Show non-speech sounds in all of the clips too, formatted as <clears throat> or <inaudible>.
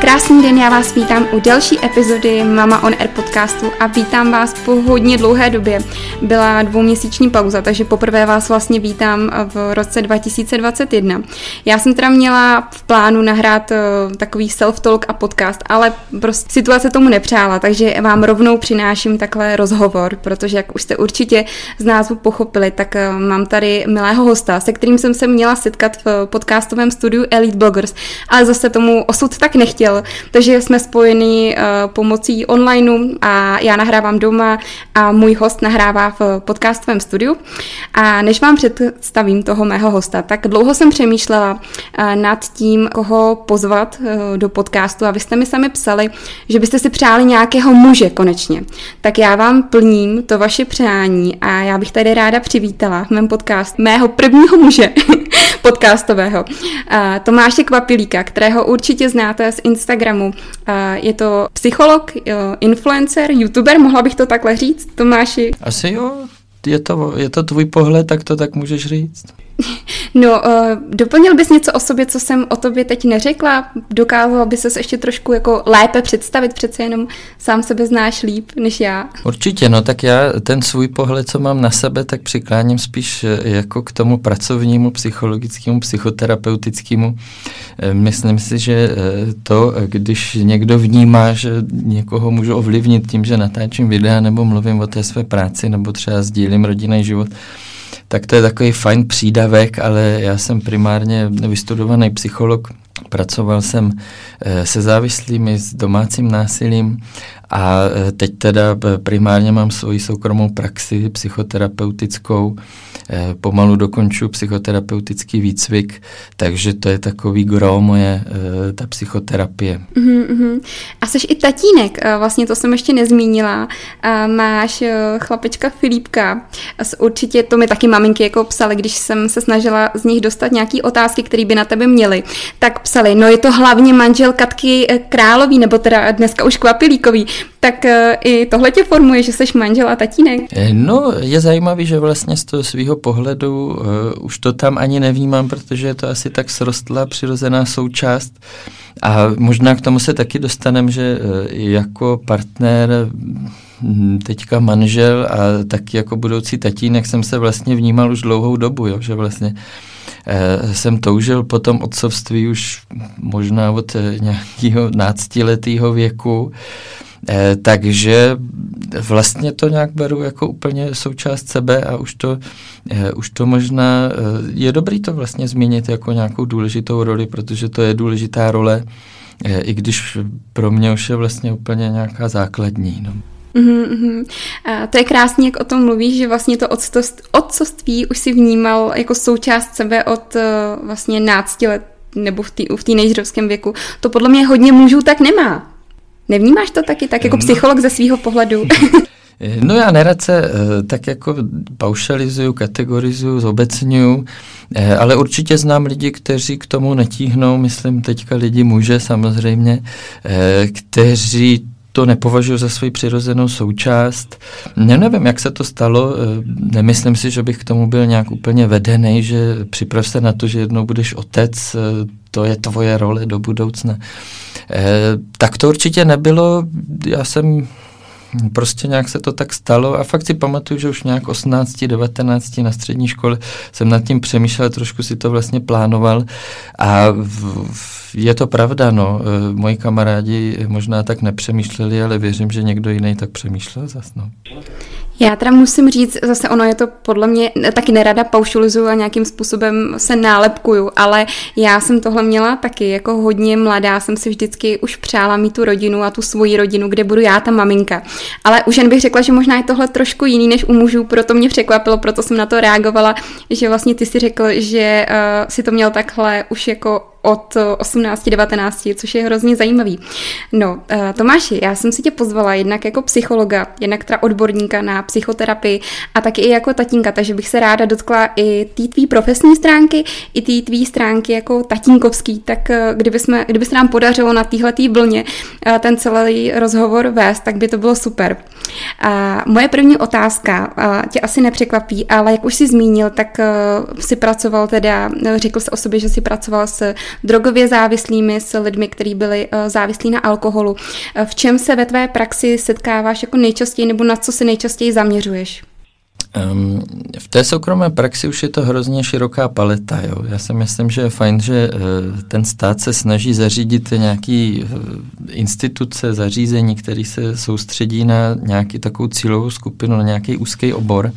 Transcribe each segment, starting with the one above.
Krásný den, já vás vítám u další epizody Mama on Air podcastu a vítám vás po hodně dlouhé době. Byla dvouměsíční pauza, takže poprvé vás vlastně vítám v roce 2021. Já jsem teda měla v plánu nahrát eh, takový self-talk a podcast, ale prostě situace tomu nepřála, takže vám rovnou přináším takhle rozhovor, protože jak už jste určitě z názvu pochopili, tak eh, mám tady milého hosta, se kterým jsem se měla setkat v podcastovém studiu Elite Bloggers, ale zase tomu osud tak nechtěl chtěl. Takže jsme spojeni uh, pomocí onlineu a já nahrávám doma a můj host nahrává v podcastovém studiu. A než vám představím toho mého hosta, tak dlouho jsem přemýšlela uh, nad tím, koho pozvat uh, do podcastu a vy jste mi sami psali, že byste si přáli nějakého muže konečně. Tak já vám plním to vaše přání a já bych tady ráda přivítala v mém podcastu mého prvního muže <laughs> podcastového, Tomáše Kvapilíka, kterého určitě znáte z Instagramu. Je to psycholog, influencer, youtuber, mohla bych to takhle říct, Tomáši? Asi jo, je to, je to tvůj pohled, tak to tak můžeš říct. <laughs> No, uh, doplnil bys něco o sobě, co jsem o tobě teď neřekla? Dokázal by ses ještě trošku jako lépe představit, přece jenom sám sebe znáš líp než já. Určitě, no tak já ten svůj pohled, co mám na sebe, tak přikláním spíš eh, jako k tomu pracovnímu, psychologickému, psychoterapeutickému. Eh, myslím si, že to, když někdo vnímá, že někoho můžu ovlivnit tím, že natáčím videa nebo mluvím o té své práci nebo třeba sdílím rodinný život, tak to je takový fajn přídavek, ale já jsem primárně vystudovaný psycholog, pracoval jsem eh, se závislými, s domácím násilím a eh, teď teda eh, primárně mám svoji soukromou praxi psychoterapeutickou, pomalu dokonču psychoterapeutický výcvik, takže to je takový gro moje, ta psychoterapie. Uh-huh, A jsi i tatínek, vlastně to jsem ještě nezmínila. Máš chlapečka Filipka, určitě to mi taky maminky jako psali, když jsem se snažila z nich dostat nějaké otázky, které by na tebe měly, tak psali, no je to hlavně manžel Katky Králový, nebo teda dneska už Kvapilíkový, tak i tohle tě formuje, že jsi manžel a tatínek? No, je zajímavý, že vlastně z toho svého pohledu uh, už to tam ani nevnímám, protože je to asi tak srostlá přirozená součást. A možná k tomu se taky dostaneme, že uh, jako partner teďka manžel a taky jako budoucí tatínek jsem se vlastně vnímal už dlouhou dobu, jo, že vlastně jsem toužil po tom otcovství už možná od nějakého náctiletého věku. Eh, takže vlastně to nějak beru jako úplně součást sebe a už to, eh, už to možná eh, je dobrý to vlastně změnit jako nějakou důležitou roli, protože to je důležitá role, eh, i když pro mě už je vlastně úplně nějaká základní. No. Mm-hmm. A to je krásně, jak o tom mluvíš, že vlastně to otcovství už si vnímal jako součást sebe od uh, vlastně nácti let nebo v, tý, v věku. To podle mě hodně mužů tak nemá. Nevnímáš to taky tak jako no. psycholog ze svého pohledu? <laughs> No já nerad se eh, tak jako paušalizuju, kategorizuju, zobecňuju, eh, ale určitě znám lidi, kteří k tomu netíhnou, myslím teďka lidi muže samozřejmě, eh, kteří to nepovažuji za svoji přirozenou součást. Ne, nevím, jak se to stalo, nemyslím si, že bych k tomu byl nějak úplně vedený, že připrav se na to, že jednou budeš otec, to je tvoje role do budoucna. Tak to určitě nebylo, já jsem prostě nějak se to tak stalo a fakt si pamatuju, že už nějak 18, 19 na střední škole jsem nad tím přemýšlel, trošku si to vlastně plánoval a v, v, je to pravda, no. E, moji kamarádi možná tak nepřemýšleli, ale věřím, že někdo jiný tak přemýšlel zas, no. Já teda musím říct, zase ono je to podle mě, taky nerada paušalizuju a nějakým způsobem se nálepkuju, ale já jsem tohle měla taky, jako hodně mladá jsem si vždycky už přála mít tu rodinu a tu svoji rodinu, kde budu já ta maminka. Ale už jen bych řekla, že možná je tohle trošku jiný než u mužů, proto mě překvapilo, proto jsem na to reagovala, že vlastně ty si řekl, že uh, si to měl takhle už jako od 18-19, což je hrozně zajímavý. No, eh, Tomáši, já jsem si tě pozvala jednak jako psychologa, jednak teda odborníka na psychoterapii a taky i jako tatínka, takže bych se ráda dotkla i té tvý profesní stránky, i té tvý stránky jako tatínkovský, tak eh, kdyby, jsme, kdyby se nám podařilo na téhletý vlně eh, ten celý rozhovor vést, tak by to bylo super. A moje první otázka tě asi nepřekvapí, ale jak už si zmínil, tak si pracoval teda, řekl se o sobě, že si pracoval s drogově závislými, s lidmi, kteří byli závislí na alkoholu. V čem se ve tvé praxi setkáváš jako nejčastěji nebo na co se nejčastěji zaměřuješ? Um, v té soukromé praxi už je to hrozně široká paleta. Jo. Já si myslím, že je fajn, že uh, ten stát se snaží zařídit nějaký uh, instituce, zařízení, který se soustředí na nějaký takovou cílovou skupinu, na nějaký úzký obor.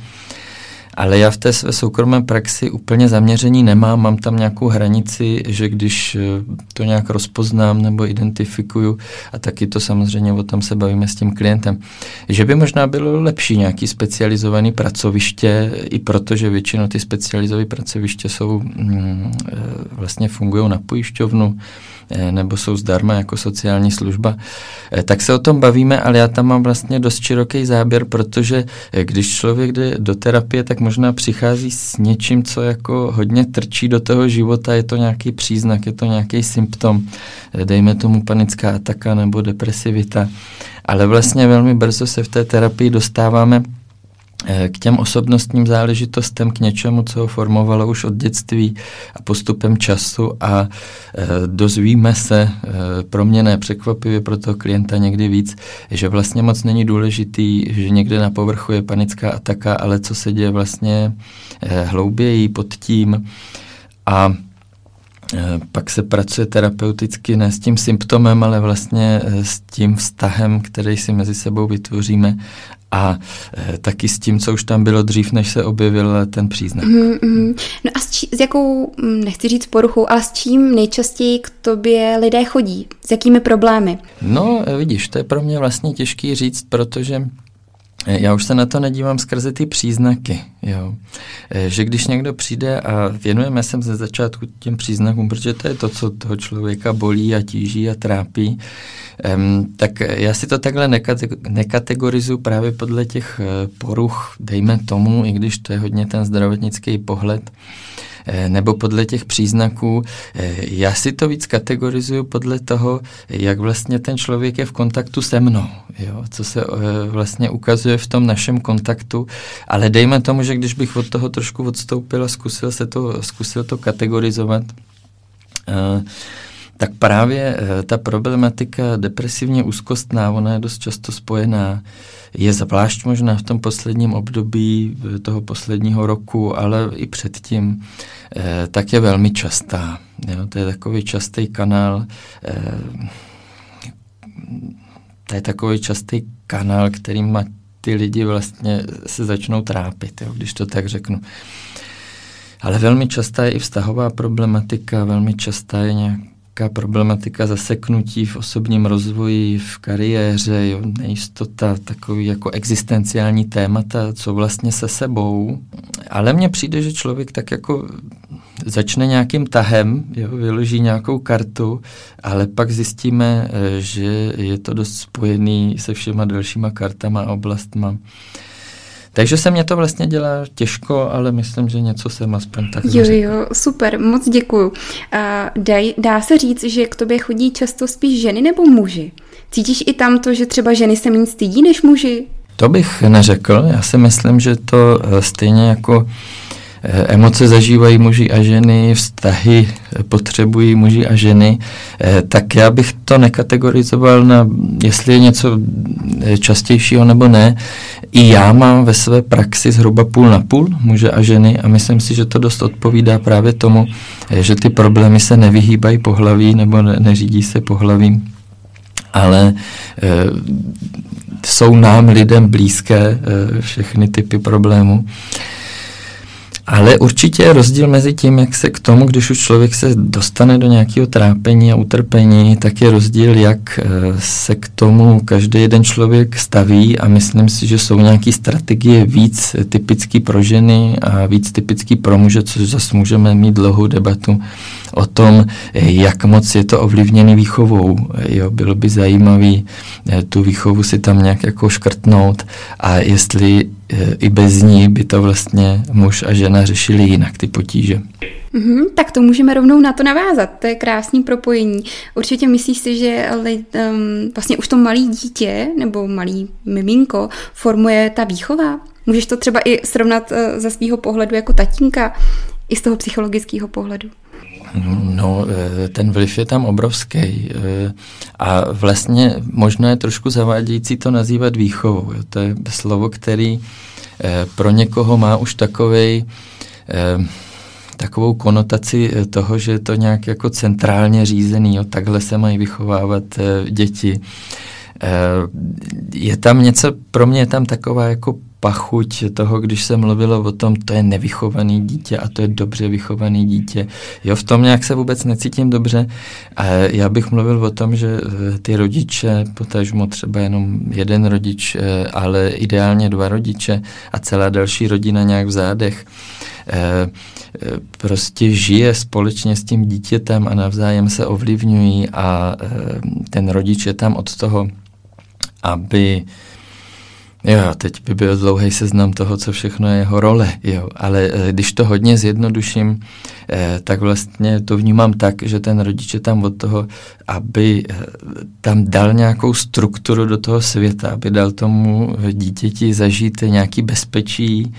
Ale já v té své soukromé praxi úplně zaměření nemám, mám tam nějakou hranici, že když eh, to nějak rozpoznám nebo identifikuju, a taky to samozřejmě o tom se bavíme s tím klientem, že by možná bylo lepší nějaký specializovaný pracoviště, i protože většinou ty specializované pracoviště jsou, mm, eh, vlastně fungují na pojišťovnu, nebo jsou zdarma jako sociální služba, eh, tak se o tom bavíme, ale já tam mám vlastně dost široký záběr, protože eh, když člověk jde do terapie, tak možná přichází s něčím, co jako hodně trčí do toho života, je to nějaký příznak, je to nějaký symptom, dejme tomu panická ataka nebo depresivita, ale vlastně velmi brzo se v té terapii dostáváme Eh, k těm osobnostním záležitostem, k něčemu, co ho formovalo už od dětství a postupem času a e, dozvíme se, e, pro mě ne překvapivě, pro toho klienta někdy víc, že vlastně moc není důležitý, že někde na povrchu je panická ataka, ale co se děje vlastně e, hlouběji pod tím. A pak se pracuje terapeuticky ne s tím symptomem, ale vlastně s tím vztahem, který si mezi sebou vytvoříme a e, taky s tím, co už tam bylo dřív, než se objevil ten příznak. Mm-hmm. No a s, či, s jakou, mm, nechci říct poruchou, ale s čím nejčastěji k tobě lidé chodí? S jakými problémy? No, vidíš, to je pro mě vlastně těžký říct, protože já už se na to nedívám skrze ty příznaky, jo. E, že když někdo přijde a věnujeme se ze začátku těm příznakům, protože to je to, co toho člověka bolí a tíží a trápí, um, tak já si to takhle nekategorizuji právě podle těch e, poruch, dejme tomu, i když to je hodně ten zdravotnický pohled, Eh, nebo podle těch příznaků. Eh, já si to víc kategorizuju podle toho, jak vlastně ten člověk je v kontaktu se mnou, jo? co se eh, vlastně ukazuje v tom našem kontaktu, ale dejme tomu, že když bych od toho trošku odstoupil a zkusil, se to, zkusil to kategorizovat, tak právě ta problematika depresivně úzkostná, ona je dost často spojená je zvlášť možná v tom posledním období toho posledního roku, ale i předtím, eh, tak je velmi častá. Jo? To je takový častý kanál, eh, to je takový častý kanál, kterým ty lidi vlastně se začnou trápit, jo? když to tak řeknu. Ale velmi častá je i vztahová problematika, velmi častá je nějak nějaká problematika zaseknutí v osobním rozvoji, v kariéře, jo, nejistota, takový jako existenciální témata, co vlastně se sebou. Ale mně přijde, že člověk tak jako začne nějakým tahem, jo, vyloží nějakou kartu, ale pak zjistíme, eh, že je to dost spojený se všema dalšíma kartama a oblastma. Takže se mě to vlastně dělá těžko, ale myslím, že něco jsem aspoň tak Jo, jo, super, moc děkuju. A daj, dá se říct, že k tobě chodí často spíš ženy nebo muži? Cítíš i tam to, že třeba ženy se méně stydí než muži? To bych neřekl. Já si myslím, že to eh, stejně jako emoce zažívají muži a ženy, vztahy potřebují muži a ženy, eh, tak já bych to nekategorizoval na, jestli je něco eh, častějšího nebo ne. I já mám ve své praxi zhruba půl na půl muže a ženy a myslím si, že to dost odpovídá právě tomu, že ty problémy se nevyhýbají pohlaví nebo ne, neřídí se pohlavím, ale jsou nám lidem blízké všechny typy problémů. Ale určitě je rozdíl mezi tím, jak se k tomu, když už člověk se dostane do nějakého trápení a utrpení, tak je rozdíl, jak eh, se k tomu každý jeden člověk staví a myslím si, že jsou nějaké strategie víc typický pro ženy a víc typický pro muže, což zase můžeme mít dlouhou debatu o tom, jak moc je to ovlivněný výchovou. Jo, bylo by zajímavé eh, tu výchovu si tam nějak jako škrtnout a jestli i bez ní by to vlastně muž a žena řešili jinak ty potíže. Mm-hmm, tak to můžeme rovnou na to navázat. To je krásný propojení. Určitě myslíš si, že um, vlastně už to malý dítě nebo malý miminko formuje ta výchova? Můžeš to třeba i srovnat uh, ze svého pohledu jako tatínka, i z toho psychologického pohledu? No, eh, ten vliv je tam obrovský eh, a vlastně možná je trošku zavádějící to nazývat výchovou. To je slovo, který eh, pro někoho má už takovej, takovou konotaci toho, že je to nějak jako centrálně řízený, jo, takhle se mají vychovávat děti. Je tam něco, pro mě je tam taková jako pachuť toho, když se mluvilo o tom, to je nevychovaný dítě a to je dobře vychovaný dítě. Jo, v tom nějak se vůbec necítím dobře. A já bych mluvil o tom, že eh, ty rodiče, potažmo třeba jenom jeden rodič, eh, ale ideálně dva rodiče a celá další rodina nějak v zádech, eh, prostě žije společně s tím dítětem a navzájem se ovlivňují a ten rodič je tam od toho, aby Jo, teď by byl dlouhý seznam toho, co všechno je jeho role, jo. Ale e, když to hodně zjednoduším, e, tak vlastně to vnímám tak, že ten rodič je tam od toho, aby e, tam dal nějakou strukturu do toho světa, aby dal tomu dítěti zažít nějaký bezpečí,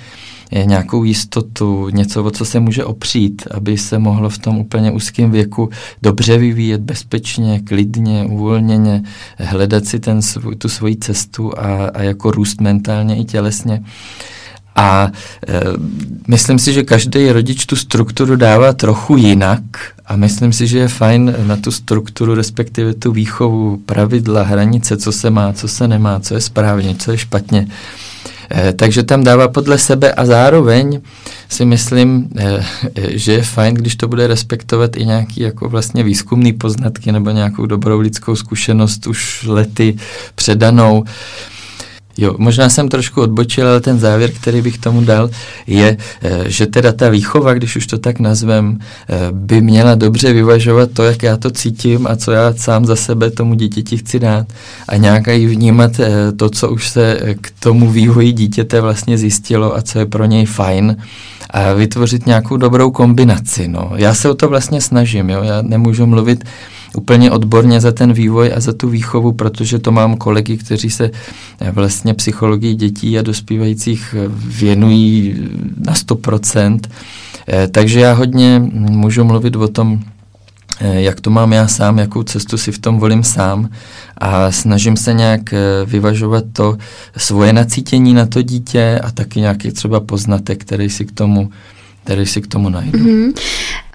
nějakou jistotu, něco, o co se může opřít, aby se mohlo v tom úplně úzkém věku dobře vyvíjet, bezpečně, klidně, uvolněně, hledat si ten, tu svoji cestu a, a jako růst mentálně i tělesně. A e, myslím si, že každý rodič tu strukturu dává trochu jinak a myslím si, že je fajn na tu strukturu, respektive tu výchovu, pravidla, hranice, co se má, co se nemá, co je správně, co je špatně, takže tam dává podle sebe a zároveň si myslím, eh, že je fajn, když to bude respektovat i nějaký jako vlastně výzkumný poznatky nebo nějakou dobrou lidskou zkušenost už lety předanou. Jo, možná jsem trošku odbočil, ale ten závěr, který bych tomu dal, je, eh, že teda ta výchova, když už to tak nazvem, eh, by měla dobře vyvažovat to, jak já to cítím a co já sám za sebe tomu dítěti chci dát a nějak i vnímat eh, to, co už se k tomu vývoji dítěte vlastně zjistilo a co je pro něj fajn a vytvořit nějakou dobrou kombinaci. No. Já se o to vlastně snažím, jo? já nemůžu mluvit úplně odborně za ten vývoj a za tu výchovu, protože to mám kolegy, kteří se eh, vlastně psychologii dětí a dospívajících eh, věnují na 100%. Eh, takže já hodně můžu mluvit o tom, jak to mám já sám, jakou cestu si v tom volím sám a snažím se nějak vyvažovat to svoje nacítění na to dítě a taky nějaký třeba poznatek, který si k tomu který si k tomu najdu. Mm-hmm.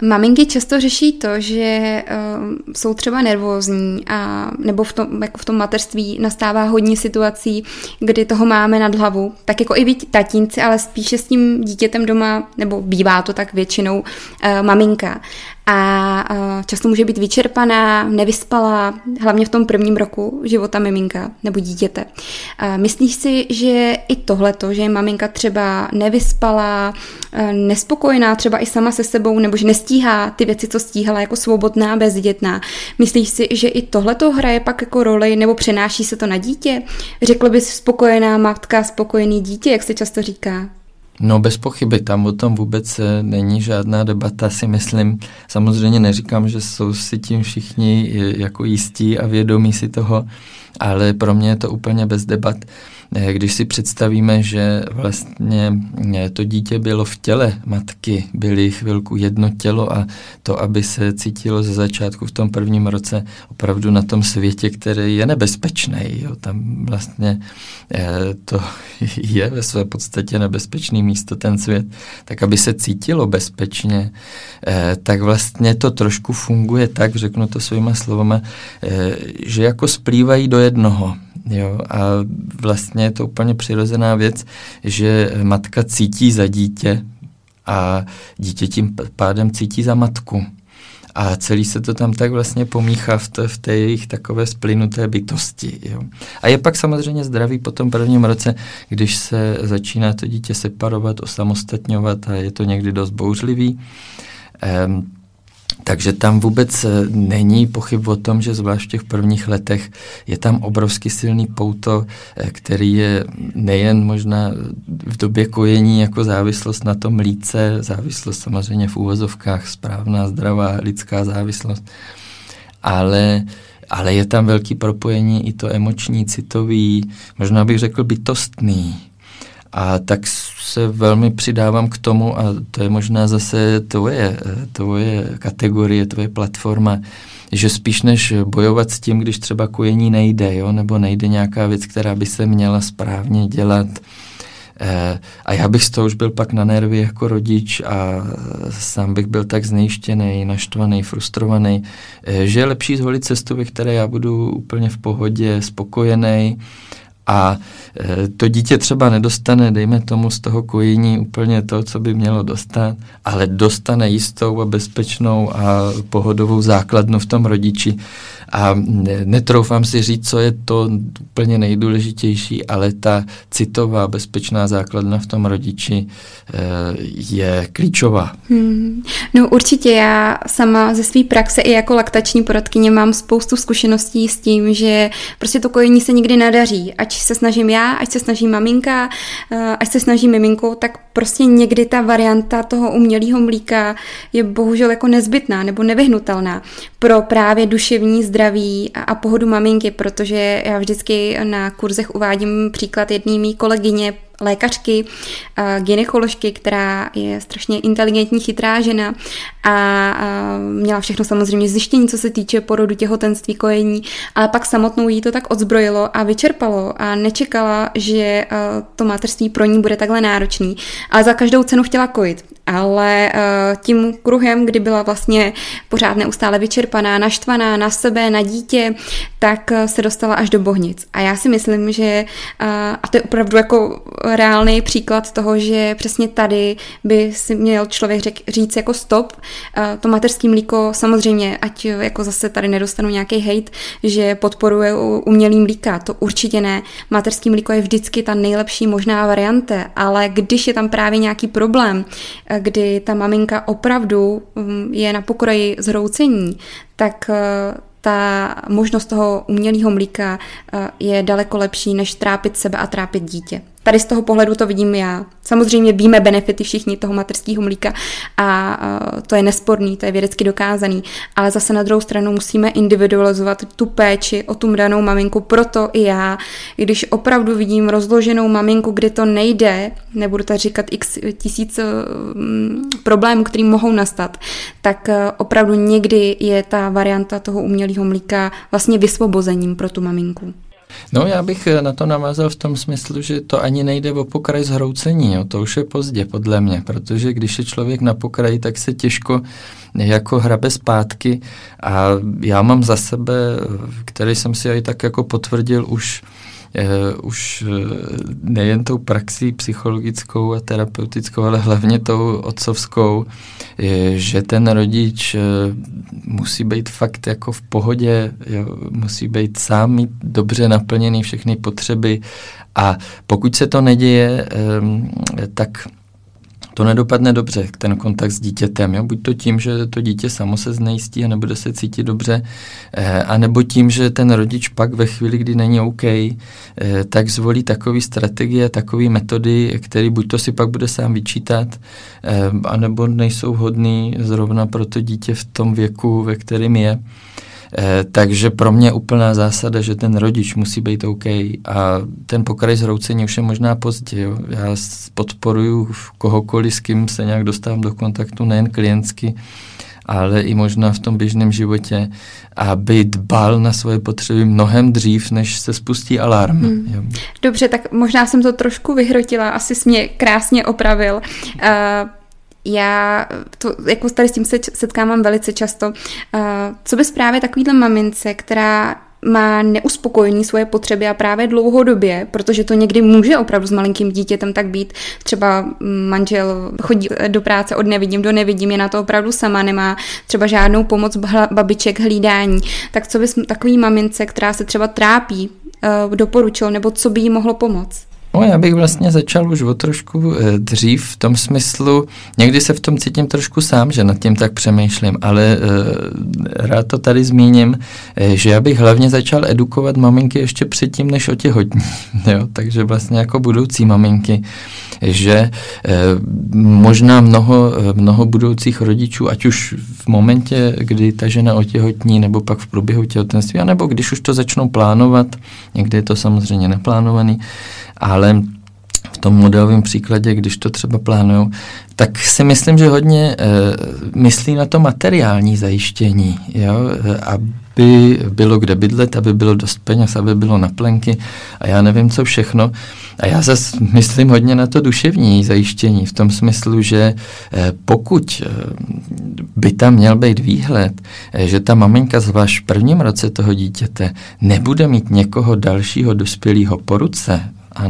Maminky často řeší to, že uh, jsou třeba nervózní a nebo v tom, jako v tom mateřství nastává hodně situací, kdy toho máme nad hlavu, tak jako i vy tatínci, ale spíše s tím dítětem doma, nebo bývá to tak většinou uh, maminka a často může být vyčerpaná, nevyspalá, hlavně v tom prvním roku života miminka nebo dítěte. Myslíš si, že i tohleto, že je maminka třeba nevyspalá, nespokojená třeba i sama se sebou, nebo že nestíhá ty věci, co stíhala jako svobodná, bezdětná, myslíš si, že i tohleto hraje pak jako roli, nebo přenáší se to na dítě? Řekl bys spokojená matka, spokojený dítě, jak se často říká? No bez pochyby, tam o tom vůbec eh, není žádná debata, si myslím. Samozřejmě neříkám, že jsou si tím všichni eh, jako jistí a vědomí si toho, ale pro mě je to úplně bez debat. Eh, když si představíme, že vlastně eh, to dítě bylo v těle matky, byly chvilku jedno tělo a to, aby se cítilo ze začátku v tom prvním roce opravdu na tom světě, který je nebezpečný. Jo. Tam vlastně eh, to <laughs> je ve své podstatě nebezpečný místo, ten svět, tak aby se cítilo bezpečně, tak vlastně to trošku funguje tak, řeknu to svýma slovama, že jako splývají do jednoho. Jo, a vlastně je to úplně přirozená věc, že matka cítí za dítě a dítě tím pádem cítí za matku. A celý se to tam tak vlastně pomíchá v, to, v té jejich takové splynuté bytosti. Jo. A je pak samozřejmě zdravý po tom prvním roce, když se začíná to dítě separovat, osamostatňovat a je to někdy dost bouřlivý. Um, takže tam vůbec eh, není pochyb o tom, že zvlášť v těch prvních letech je tam obrovsky silný pouto, eh, který je nejen možná v době kojení jako závislost na tom líce, závislost samozřejmě v úvozovkách, správná, zdravá lidská závislost, ale ale je tam velký propojení i to emoční, citový, možná bych řekl bytostný. A tak se velmi přidávám k tomu, a to je možná zase tvoje, tvoje kategorie, tvoje platforma, že spíš než bojovat s tím, když třeba kojení nejde, jo, nebo nejde nějaká věc, která by se měla správně dělat, Eh, a já bych z toho už byl pak na nervy jako rodič a sám bych byl tak znejištěný, naštvaný, frustrovaný, eh, že je lepší zvolit cestu, ve které já budu úplně v pohodě, spokojený a e, to dítě třeba nedostane, dejme tomu, z toho kojení úplně to, co by mělo dostat, ale dostane jistou a bezpečnou a pohodovou základnu v tom rodiči. A netroufám si říct, co je to úplně nejdůležitější, ale ta citová bezpečná základna v tom rodiči e, je klíčová. Hmm. No určitě já sama ze své praxe i jako laktační poradkyně mám spoustu zkušeností s tím, že prostě to kojení se nikdy nadaří, se snažím já, ať se snaží maminka, eh, ať se snaží miminko, tak prostě někdy ta varianta toho umělého mlíka je bohužel jako nezbytná nebo nevyhnutelná pro právě duševní zdraví a, a pohodu maminky, protože já vždycky na kurzech uvádím příklad jedné mý kolegyně, lékařky, gynekoložky, která je strašně inteligentní, chytrá žena a měla všechno samozřejmě zjištění, co se týče porodu, těhotenství, kojení, ale pak samotnou jí to tak odzbrojilo a vyčerpalo a nečekala, že to mateřství pro ní bude takhle náročný, ale za každou cenu chtěla kojit. Ale tím kruhem, kdy byla vlastně pořád neustále vyčerpaná, naštvaná na sebe, na dítě, tak se dostala až do bohnic. A já si myslím, že, a to je opravdu jako reálný příklad toho, že přesně tady by si měl člověk řek, říct jako stop. To mateřský mlíko samozřejmě, ať jako zase tady nedostanu nějaký hate, že podporuje umělý mlíka, to určitě ne. Mateřský mlíko je vždycky ta nejlepší možná varianta, ale když je tam právě nějaký problém, kdy ta maminka opravdu mm, je na pokroji zhroucení, tak ta možnost toho umělého mlíka je daleko lepší, než trápit sebe a trápit dítě. Tady z toho pohledu to vidím já. Samozřejmě víme benefity všichni toho materského mlíka a to je nesporný, to je vědecky dokázaný, ale zase na druhou stranu musíme individualizovat tu péči o tu danou maminku, proto i já, když opravdu vidím rozloženou maminku, kde to nejde, nebudu tady říkat x tisíc mm, problémů, který mohou nastat, tak e, opravdu někdy je ta varianta toho umělého mlíka vlastně vysvobozením pro tu maminku. No já bych eh, na to navázal v tom smyslu, že to ani nejde o pokraj zhroucení, jo. to už je pozdě podle mě, protože když je člověk na pokraji, tak se těžko jako hrabe zpátky a já mám za sebe, který jsem si i tak jako potvrdil už už uh, nejen tou praxí psychologickou a terapeutickou, ale hlavně tou otcovskou, je, že ten rodič uh, musí být fakt jako v pohodě, musí být sám mít dobře naplněný všechny potřeby. A pokud se to neděje, tak to nedopadne dobře, ten kontakt s dítětem. Jo? Buď to tím, že to dítě samo se znejistí a nebude se cítit dobře, eh, anebo tím, že ten rodič pak ve chvíli, kdy není OK, eh, tak zvolí takové strategie, takové metody, které buď to si pak bude sám vyčítat, eh, anebo nejsou hodný zrovna pro to dítě v tom věku, ve kterém je. Eh, takže pro mě úplná zásada, že ten rodič musí být OK a ten pokraj zhroucení už je možná pozdě. Jo. Já podporuju kohokoliv, s kým se nějak dostávám do kontaktu, nejen klientsky, ale i možná v tom běžném životě, aby dbal na svoje potřeby mnohem dřív, než se spustí alarm. Hmm. Dobře, tak možná jsem to trošku vyhrotila, asi jsi mě krásně opravil. Uh, já to, jako tady s tím se setkávám velice často. Uh, co bys právě takovýhle mamince, která má neuspokojení svoje potřeby a právě dlouhodobě, protože to někdy může opravdu s malinkým dítětem tak být. Třeba manžel chodí do práce od nevidím do nevidím, je na to opravdu sama, nemá třeba žádnou pomoc babiček hlídání. Tak co bys takový mamince, která se třeba trápí, uh, doporučil, nebo co by jí mohlo pomoct? No, já bych vlastně začal už o trošku e, dřív v tom smyslu, někdy se v tom cítím trošku sám, že nad tím tak přemýšlím, ale e, rád to tady zmíním, e, že já bych hlavně začal edukovat maminky ještě předtím, než otěhotní, <laughs> jo? takže vlastně jako budoucí maminky, že e, možná mnoho, mnoho budoucích rodičů, ať už v momentě, kdy ta žena otěhotní, nebo pak v průběhu těhotenství, anebo když už to začnou plánovat, někdy je to samozřejmě neplánovaný, ale v tom modelovém příkladě, když to třeba plánují, tak si myslím, že hodně e, myslí na to materiální zajištění, jo? aby bylo kde bydlet, aby bylo dost peněz, aby bylo na plenky a já nevím, co všechno. A já zase myslím hodně na to duševní zajištění, v tom smyslu, že e, pokud e, by tam měl být výhled, e, že ta maminka zvlášť v prvním roce toho dítěte nebude mít někoho dalšího dospělého po ruce, a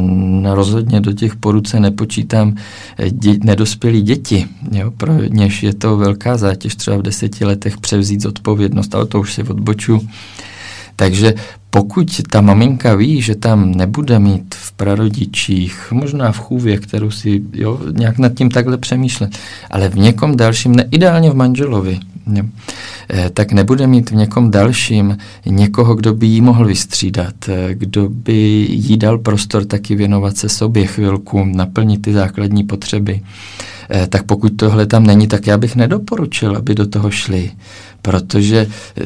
rozhodně do těch poruce nepočítám eh, dě, nedospělí děti, jo, pro něž je to velká zátěž třeba v deseti letech převzít zodpovědnost, ale to už si odboču. Takže pokud ta maminka ví, že tam nebude mít prarodičích, možná v chůvě, kterou si jo, nějak nad tím takhle přemýšlet, ale v někom dalším, ne ideálně v manželovi, jo, eh, tak nebude mít v někom dalším někoho, kdo by jí mohl vystřídat, eh, kdo by jí dal prostor taky věnovat se sobě chvilku, naplnit ty základní potřeby, tak pokud tohle tam není, tak já bych nedoporučil, aby do toho šli protože eh,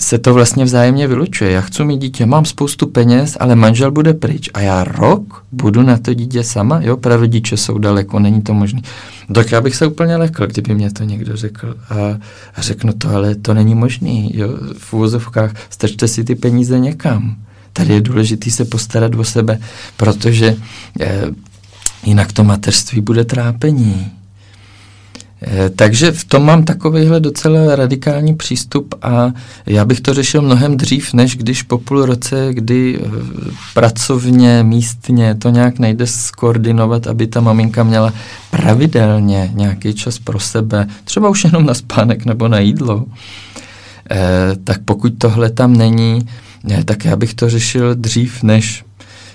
se to vlastně vzájemně vylučuje. Já chci mít dítě, mám spoustu peněz, ale manžel bude pryč a já rok budu na to dítě sama, jo, prarodiče jsou daleko, není to možné. Tak já bych se úplně lekl, kdyby mě to někdo řekl a, a řeknu to, ale to není možné, jo, v úvozovkách strčte si ty peníze někam. Tady je důležité se postarat o sebe, protože eh, jinak to mateřství bude trápení. Eh, takže v tom mám takovýhle docela radikální přístup a já bych to řešil mnohem dřív, než když po půl roce, kdy eh, pracovně, místně to nějak nejde skoordinovat, aby ta maminka měla pravidelně nějaký čas pro sebe, třeba už jenom na spánek nebo na jídlo, eh, tak pokud tohle tam není, tak já bych to řešil dřív, než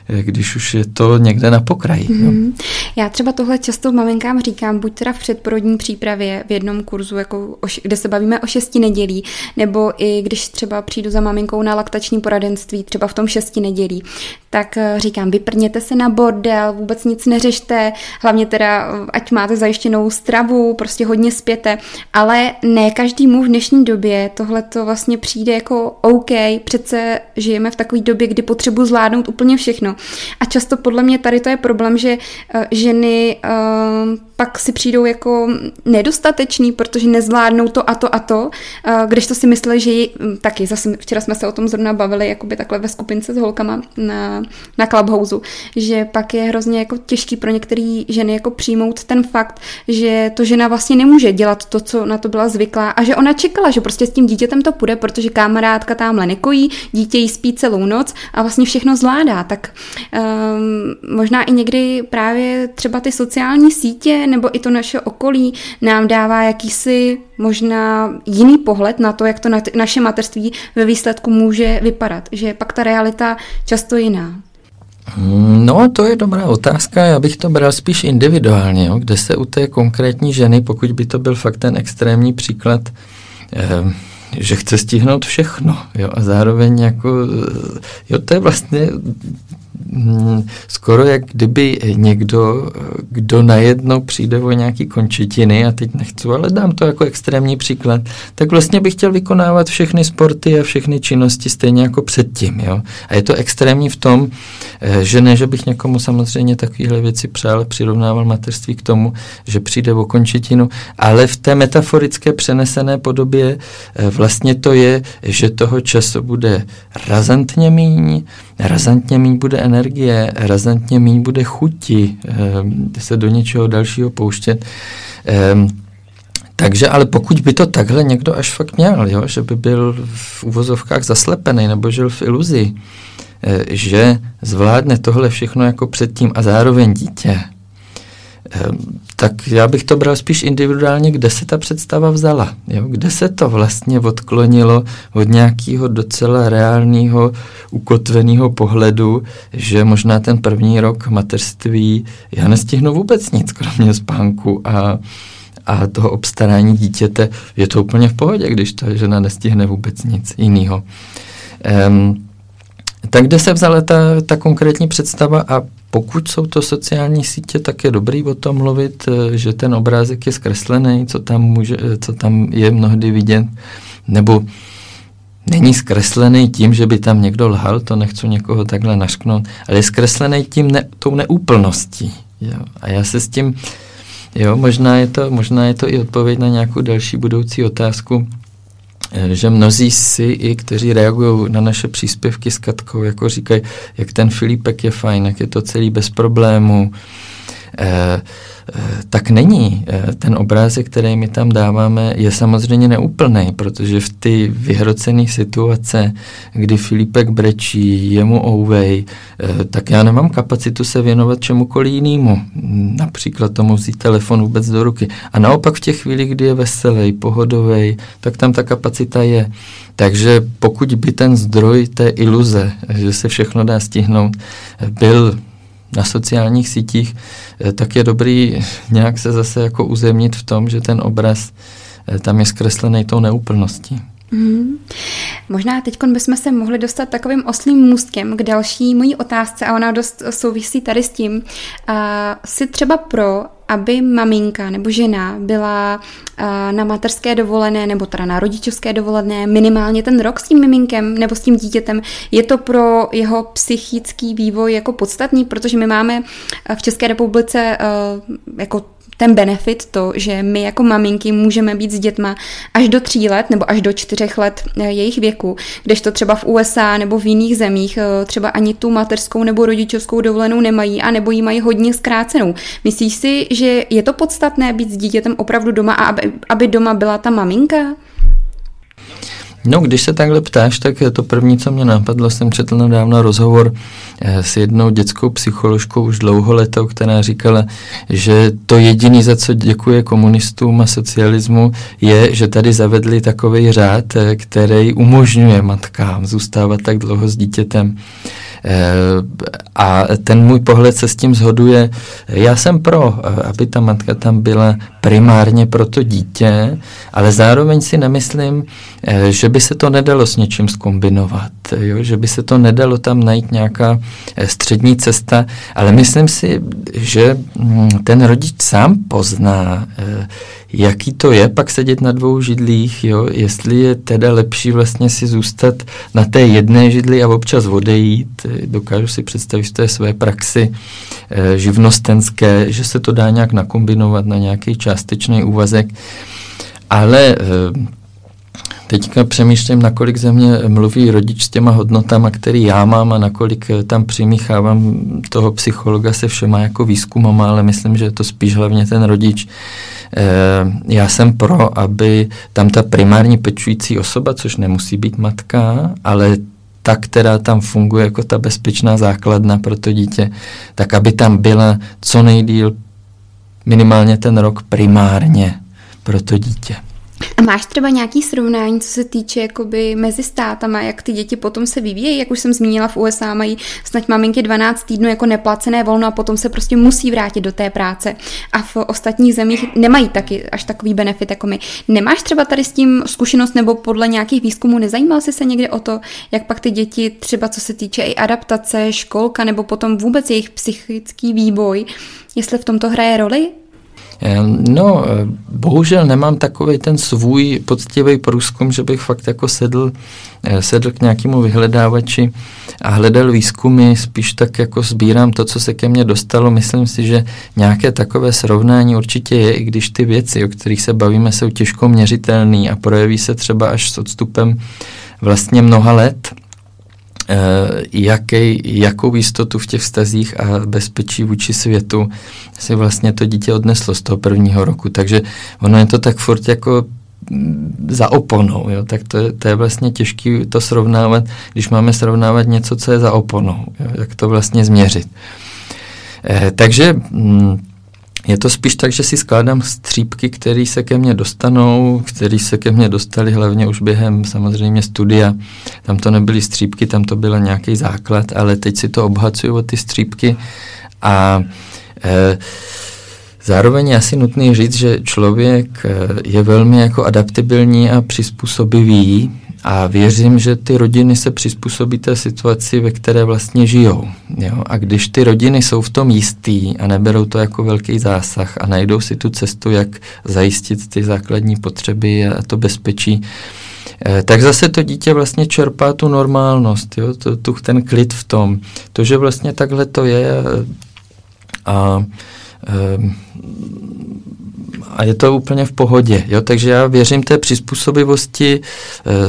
když už je to někde na pokraji. Mm-hmm. Já třeba tohle často maminkám říkám, buď teda v předporodní přípravě v jednom kurzu, jako o, kde se bavíme o šesti nedělí, nebo i když třeba přijdu za maminkou na laktační poradenství, třeba v tom šesti nedělí, tak eh, říkám, vyprněte se na bordel, vůbec nic neřešte, hlavně teda, eh, ať máte zajištěnou stravu, prostě hodně spěte, ale ne každý v dnešní době tohle to vlastně přijde jako OK, přece žijeme v takové době, kdy potřebuji zvládnout úplně všechno. A často podle mě tady to je problém, že uh, ženy uh, pak si přijdou jako nedostatečný, protože nezvládnou to a to a to, uh, když to si mysleli, že ji, hm, taky zase včera jsme se o tom zrovna bavili, jakoby takhle ve skupince s holkama na, na Clubhouse, že pak je hrozně jako těžký pro některé ženy jako přijmout ten fakt, že to žena vlastně nemůže dělat to, co na to byla zvyklá a že ona čekala, že prostě s tím dítětem to půjde, protože kamarádka tamhle nekojí, dítě jí spí celou noc a vlastně všechno zvládá. Tak um, možná i někdy právě třeba ty sociální sítě nebo i to naše okolí nám dává jakýsi možná jiný pohled na to, jak to na naše materství ve výsledku může vypadat, že je pak ta realita často jiná. No, to je dobrá otázka. Já bych to bral spíš individuálně, jo? kde se u té konkrétní ženy, pokud by to byl fakt ten extrémní příklad, eh, že chce stihnout všechno. Jo? A zároveň jako, eh, jo, to je vlastně skoro jak kdyby někdo, kdo najednou přijde o nějaký končetiny, a teď nechci, ale dám to jako extrémní příklad, tak vlastně bych chtěl vykonávat všechny sporty a všechny činnosti stejně jako předtím. Jo? A je to extrémní v tom, eh, že ne, že bych někomu samozřejmě takovéhle věci přál, přirovnával mateřství k tomu, že přijde o končetinu, ale v té metaforické přenesené podobě eh, vlastně to je, že toho času bude razantně míň, razantně méně bude energie, razantně méně bude chuti eh, se do něčeho dalšího pouštět. Eh, takže, ale pokud by to takhle někdo až fakt měl, jo, že by byl v uvozovkách zaslepený nebo žil v iluzi, eh, že zvládne tohle všechno jako předtím a zároveň dítě, Ehm, tak já bych to bral spíš individuálně, kde se ta představa vzala, jo? kde se to vlastně odklonilo od nějakého docela reálného, ukotveného pohledu, že možná ten první rok mateřství já nestihnu vůbec nic, kromě spánku a, a toho obstarání dítěte. Je to úplně v pohodě, když ta žena nestihne vůbec nic jiného. Um, tak kde se vzala ta, ta konkrétní představa a pokud jsou to sociální sítě, tak je dobrý o tom mluvit, eh, že ten obrázek je zkreslený, co tam, může, eh, co tam je mnohdy vidět, nebo není zkreslený tím, že by tam někdo lhal, to nechci někoho takhle našknout, ale je zkreslený tím ne, tou neúplností. Jo. A já se s tím, jo, možná je, to, možná je to i odpověď na nějakou další budoucí otázku, že mnozí si i, kteří reagují na naše příspěvky s Katkou, jako říkají, jak ten Filipek je fajn, jak je to celý bez problémů, eh, Eh, tak není. Eh, ten obrázek, který my tam dáváme, je samozřejmě neúplný, protože v ty vyhrocené situace, kdy Filipek brečí, je mu ouvej, eh, tak já nemám kapacitu se věnovat čemukoliv jinému. Například tomu vzít telefon vůbec do ruky. A naopak v těch chvíli, kdy je veselý, pohodový, tak tam ta kapacita je. Takže pokud by ten zdroj té iluze, že se všechno dá stihnout, byl na sociálních sítích, eh, tak je dobrý nějak se zase jako uzemnit v tom, že ten obraz eh, tam je zkreslený tou neúplností. Mm. Možná teď bychom se mohli dostat takovým oslým můstkem k další mojí otázce a ona dost souvisí tady s tím. Uh, si třeba pro, aby maminka nebo žena byla uh, na materské dovolené nebo teda na rodičovské dovolené minimálně ten rok s tím miminkem nebo s tím dítětem, je to pro jeho psychický vývoj jako podstatný, protože my máme v České republice uh, jako ten benefit, to, že my jako maminky můžeme být s dětma až do tří let nebo až do čtyřech let eh, jejich věku, kdežto třeba v USA nebo v jiných zemích eh, třeba ani tu mateřskou nebo rodičovskou dovolenou nemají a nebo ji mají hodně zkrácenou. Myslíš si, že je to podstatné být s dítětem opravdu doma a aby, aby doma byla ta maminka? No, když se takhle ptáš, tak to první, co mě napadlo, jsem četl nedávno rozhovor eh, s jednou dětskou psycholožkou už dlouholetou, která říkala, že to jediné, za co děkuje komunistům a socialismu, je, že tady zavedli takový řád, eh, který umožňuje matkám zůstávat tak dlouho s dítětem. Eh, a ten můj pohled se s tím zhoduje. Já jsem pro, aby ta matka tam byla primárně pro to dítě, ale zároveň si nemyslím, že by se to nedalo s něčím skombinovat, jo? že by se to nedalo tam najít nějaká eh, střední cesta, ale myslím si, že mm, ten rodič sám pozná, jaký to je pak sedět na dvou židlích, jo? jestli je teda lepší vlastně si zůstat na té jedné židli a občas odejít. Dokážu si představit v té své praxi eh, živnostenské, že se to dá nějak nakombinovat na nějaký částečný úvazek, ale eh, Teďka přemýšlím, nakolik země mluví rodič s těma hodnotama, který já mám a nakolik eh, tam přimíchávám toho psychologa se všema jako výzkumama, ale myslím, že je to spíš hlavně ten rodič. Eh, já jsem pro, aby tam ta primární pečující osoba, což nemusí být matka, ale ta, která tam funguje jako ta bezpečná základna pro to dítě, tak aby tam byla co nejdíl minimálně ten rok primárně pro to dítě. A máš třeba nějaký srovnání, co se týče jakoby mezi státama, jak ty děti potom se vyvíjejí? Jak už jsem zmínila, v USA mají snad maminky 12 týdnů jako neplacené volno a potom se prostě musí vrátit do té práce. A v ostatních zemích nemají taky až takový benefit jako my. Nemáš třeba tady s tím zkušenost nebo podle nějakých výzkumů nezajímal jsi se někde o to, jak pak ty děti třeba co se týče i adaptace, školka nebo potom vůbec jejich psychický vývoj, jestli v tomto hraje roli? No, eh, bohužel nemám takový ten svůj poctivý průzkum, že bych fakt jako sedl, eh, sedl k nějakému vyhledávači a hledal výzkumy, spíš tak jako sbírám to, co se ke mně dostalo. Myslím si, že nějaké takové srovnání určitě je, i když ty věci, o kterých se bavíme, jsou těžko měřitelné a projeví se třeba až s odstupem vlastně mnoha let jaký, jakou jistotu v těch vztazích a bezpečí vůči světu si vlastně to dítě odneslo z toho prvního roku. Takže ono je to tak furt jako mm, za oponou, jo? tak to je, to je vlastně těžké to srovnávat, když máme srovnávat něco, co je za oponou, jo? jak to vlastně změřit. Eh, takže mm, je to spíš tak, že si skládám střípky, které se ke mně dostanou, které se ke mně dostali hlavně už během samozřejmě studia. Tam to nebyly střípky, tam to byl nějaký základ, ale teď si to obhacuju o ty střípky a e, Zároveň je asi nutný říct, že člověk e, je velmi jako adaptibilní a přizpůsobivý a věřím, že ty rodiny se přizpůsobí té situaci, ve které vlastně žijou. Jo? A když ty rodiny jsou v tom jistý a neberou to jako velký zásah a najdou si tu cestu, jak zajistit ty základní potřeby a to bezpečí, tak zase to dítě vlastně čerpá tu normálnost, jo, to, tu, ten klid v tom. To, že vlastně takhle to je a, a je to úplně v pohodě. Jo? Takže já věřím té přizpůsobivosti,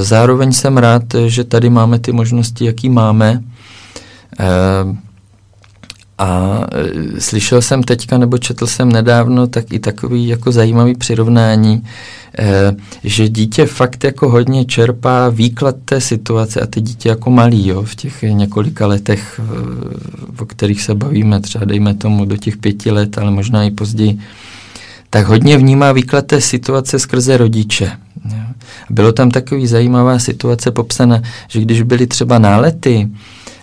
zároveň jsem rád, že tady máme ty možnosti, jaký máme. A e, slyšel jsem teďka, nebo četl jsem nedávno, tak i takový jako zajímavý přirovnání, e, že dítě fakt jako hodně čerpá výklad té situace a ty dítě jako malý, jo, v těch několika letech, e, o kterých se bavíme, třeba dejme tomu do těch pěti let, ale možná i později, tak hodně vnímá výklad té situace skrze rodiče. Bylo tam takový zajímavá situace popsána, že když byly třeba nálety,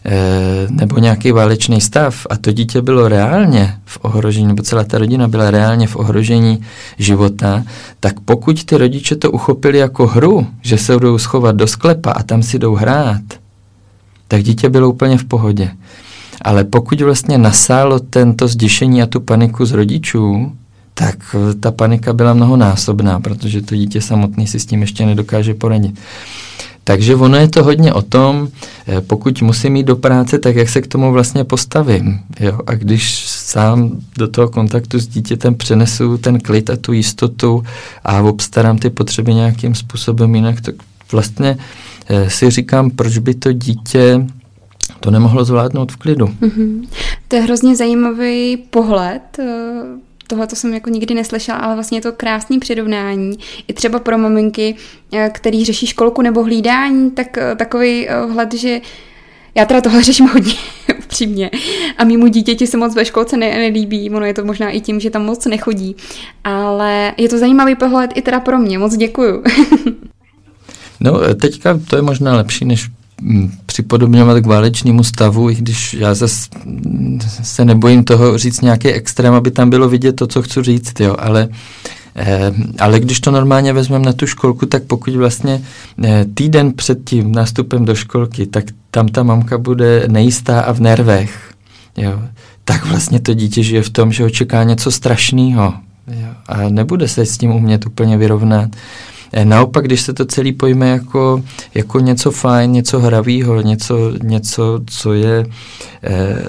Eh, nebo nějaký válečný stav a to dítě bylo reálně v ohrožení, nebo celá ta rodina byla reálně v ohrožení života, tak pokud ty rodiče to uchopili jako hru, že se budou schovat do sklepa a tam si jdou hrát, tak dítě bylo úplně v pohodě. Ale pokud vlastně nasálo tento zděšení a tu paniku z rodičů, tak ta panika byla mnohonásobná, protože to dítě samotný si s tím ještě nedokáže poradit. Takže ono je to hodně o tom, eh, pokud musím jít do práce, tak jak se k tomu vlastně postavím. Jo? A když sám do toho kontaktu s dítětem přenesu ten klid a tu jistotu a obstarám ty potřeby nějakým způsobem jinak, tak vlastně eh, si říkám, proč by to dítě to nemohlo zvládnout v klidu. Mm-hmm. To je hrozně zajímavý pohled eh, tohle to jsem jako nikdy neslyšela, ale vlastně je to krásný přirovnání. I třeba pro maminky, eh, který řeší školku nebo hlídání, tak eh, takový eh, vhled, že já teda tohle <laughs> řeším hodně upřímně a mýmu dítěti se moc ve školce ne, nelíbí, ono je to možná i tím, že tam moc nechodí, ale je to zajímavý pohled i teda pro mě, moc děkuju. <laughs> no teďka to je možná lepší, než připodobňovat k válečnému stavu, i když já zase se nebojím toho říct nějaký extrém, aby tam bylo vidět to, co chci říct, jo, ale eh, ale když to normálně vezmeme na tu školku, tak pokud vlastně eh, týden před tím nástupem do školky, tak tam ta mamka bude nejistá a v nervech, jo, tak vlastně to dítě žije v tom, že očeká něco strašného a nebude se s tím umět úplně vyrovnat. Naopak, když se to celý pojme jako, jako něco fajn, něco hravýho, něco, něco co je, eh,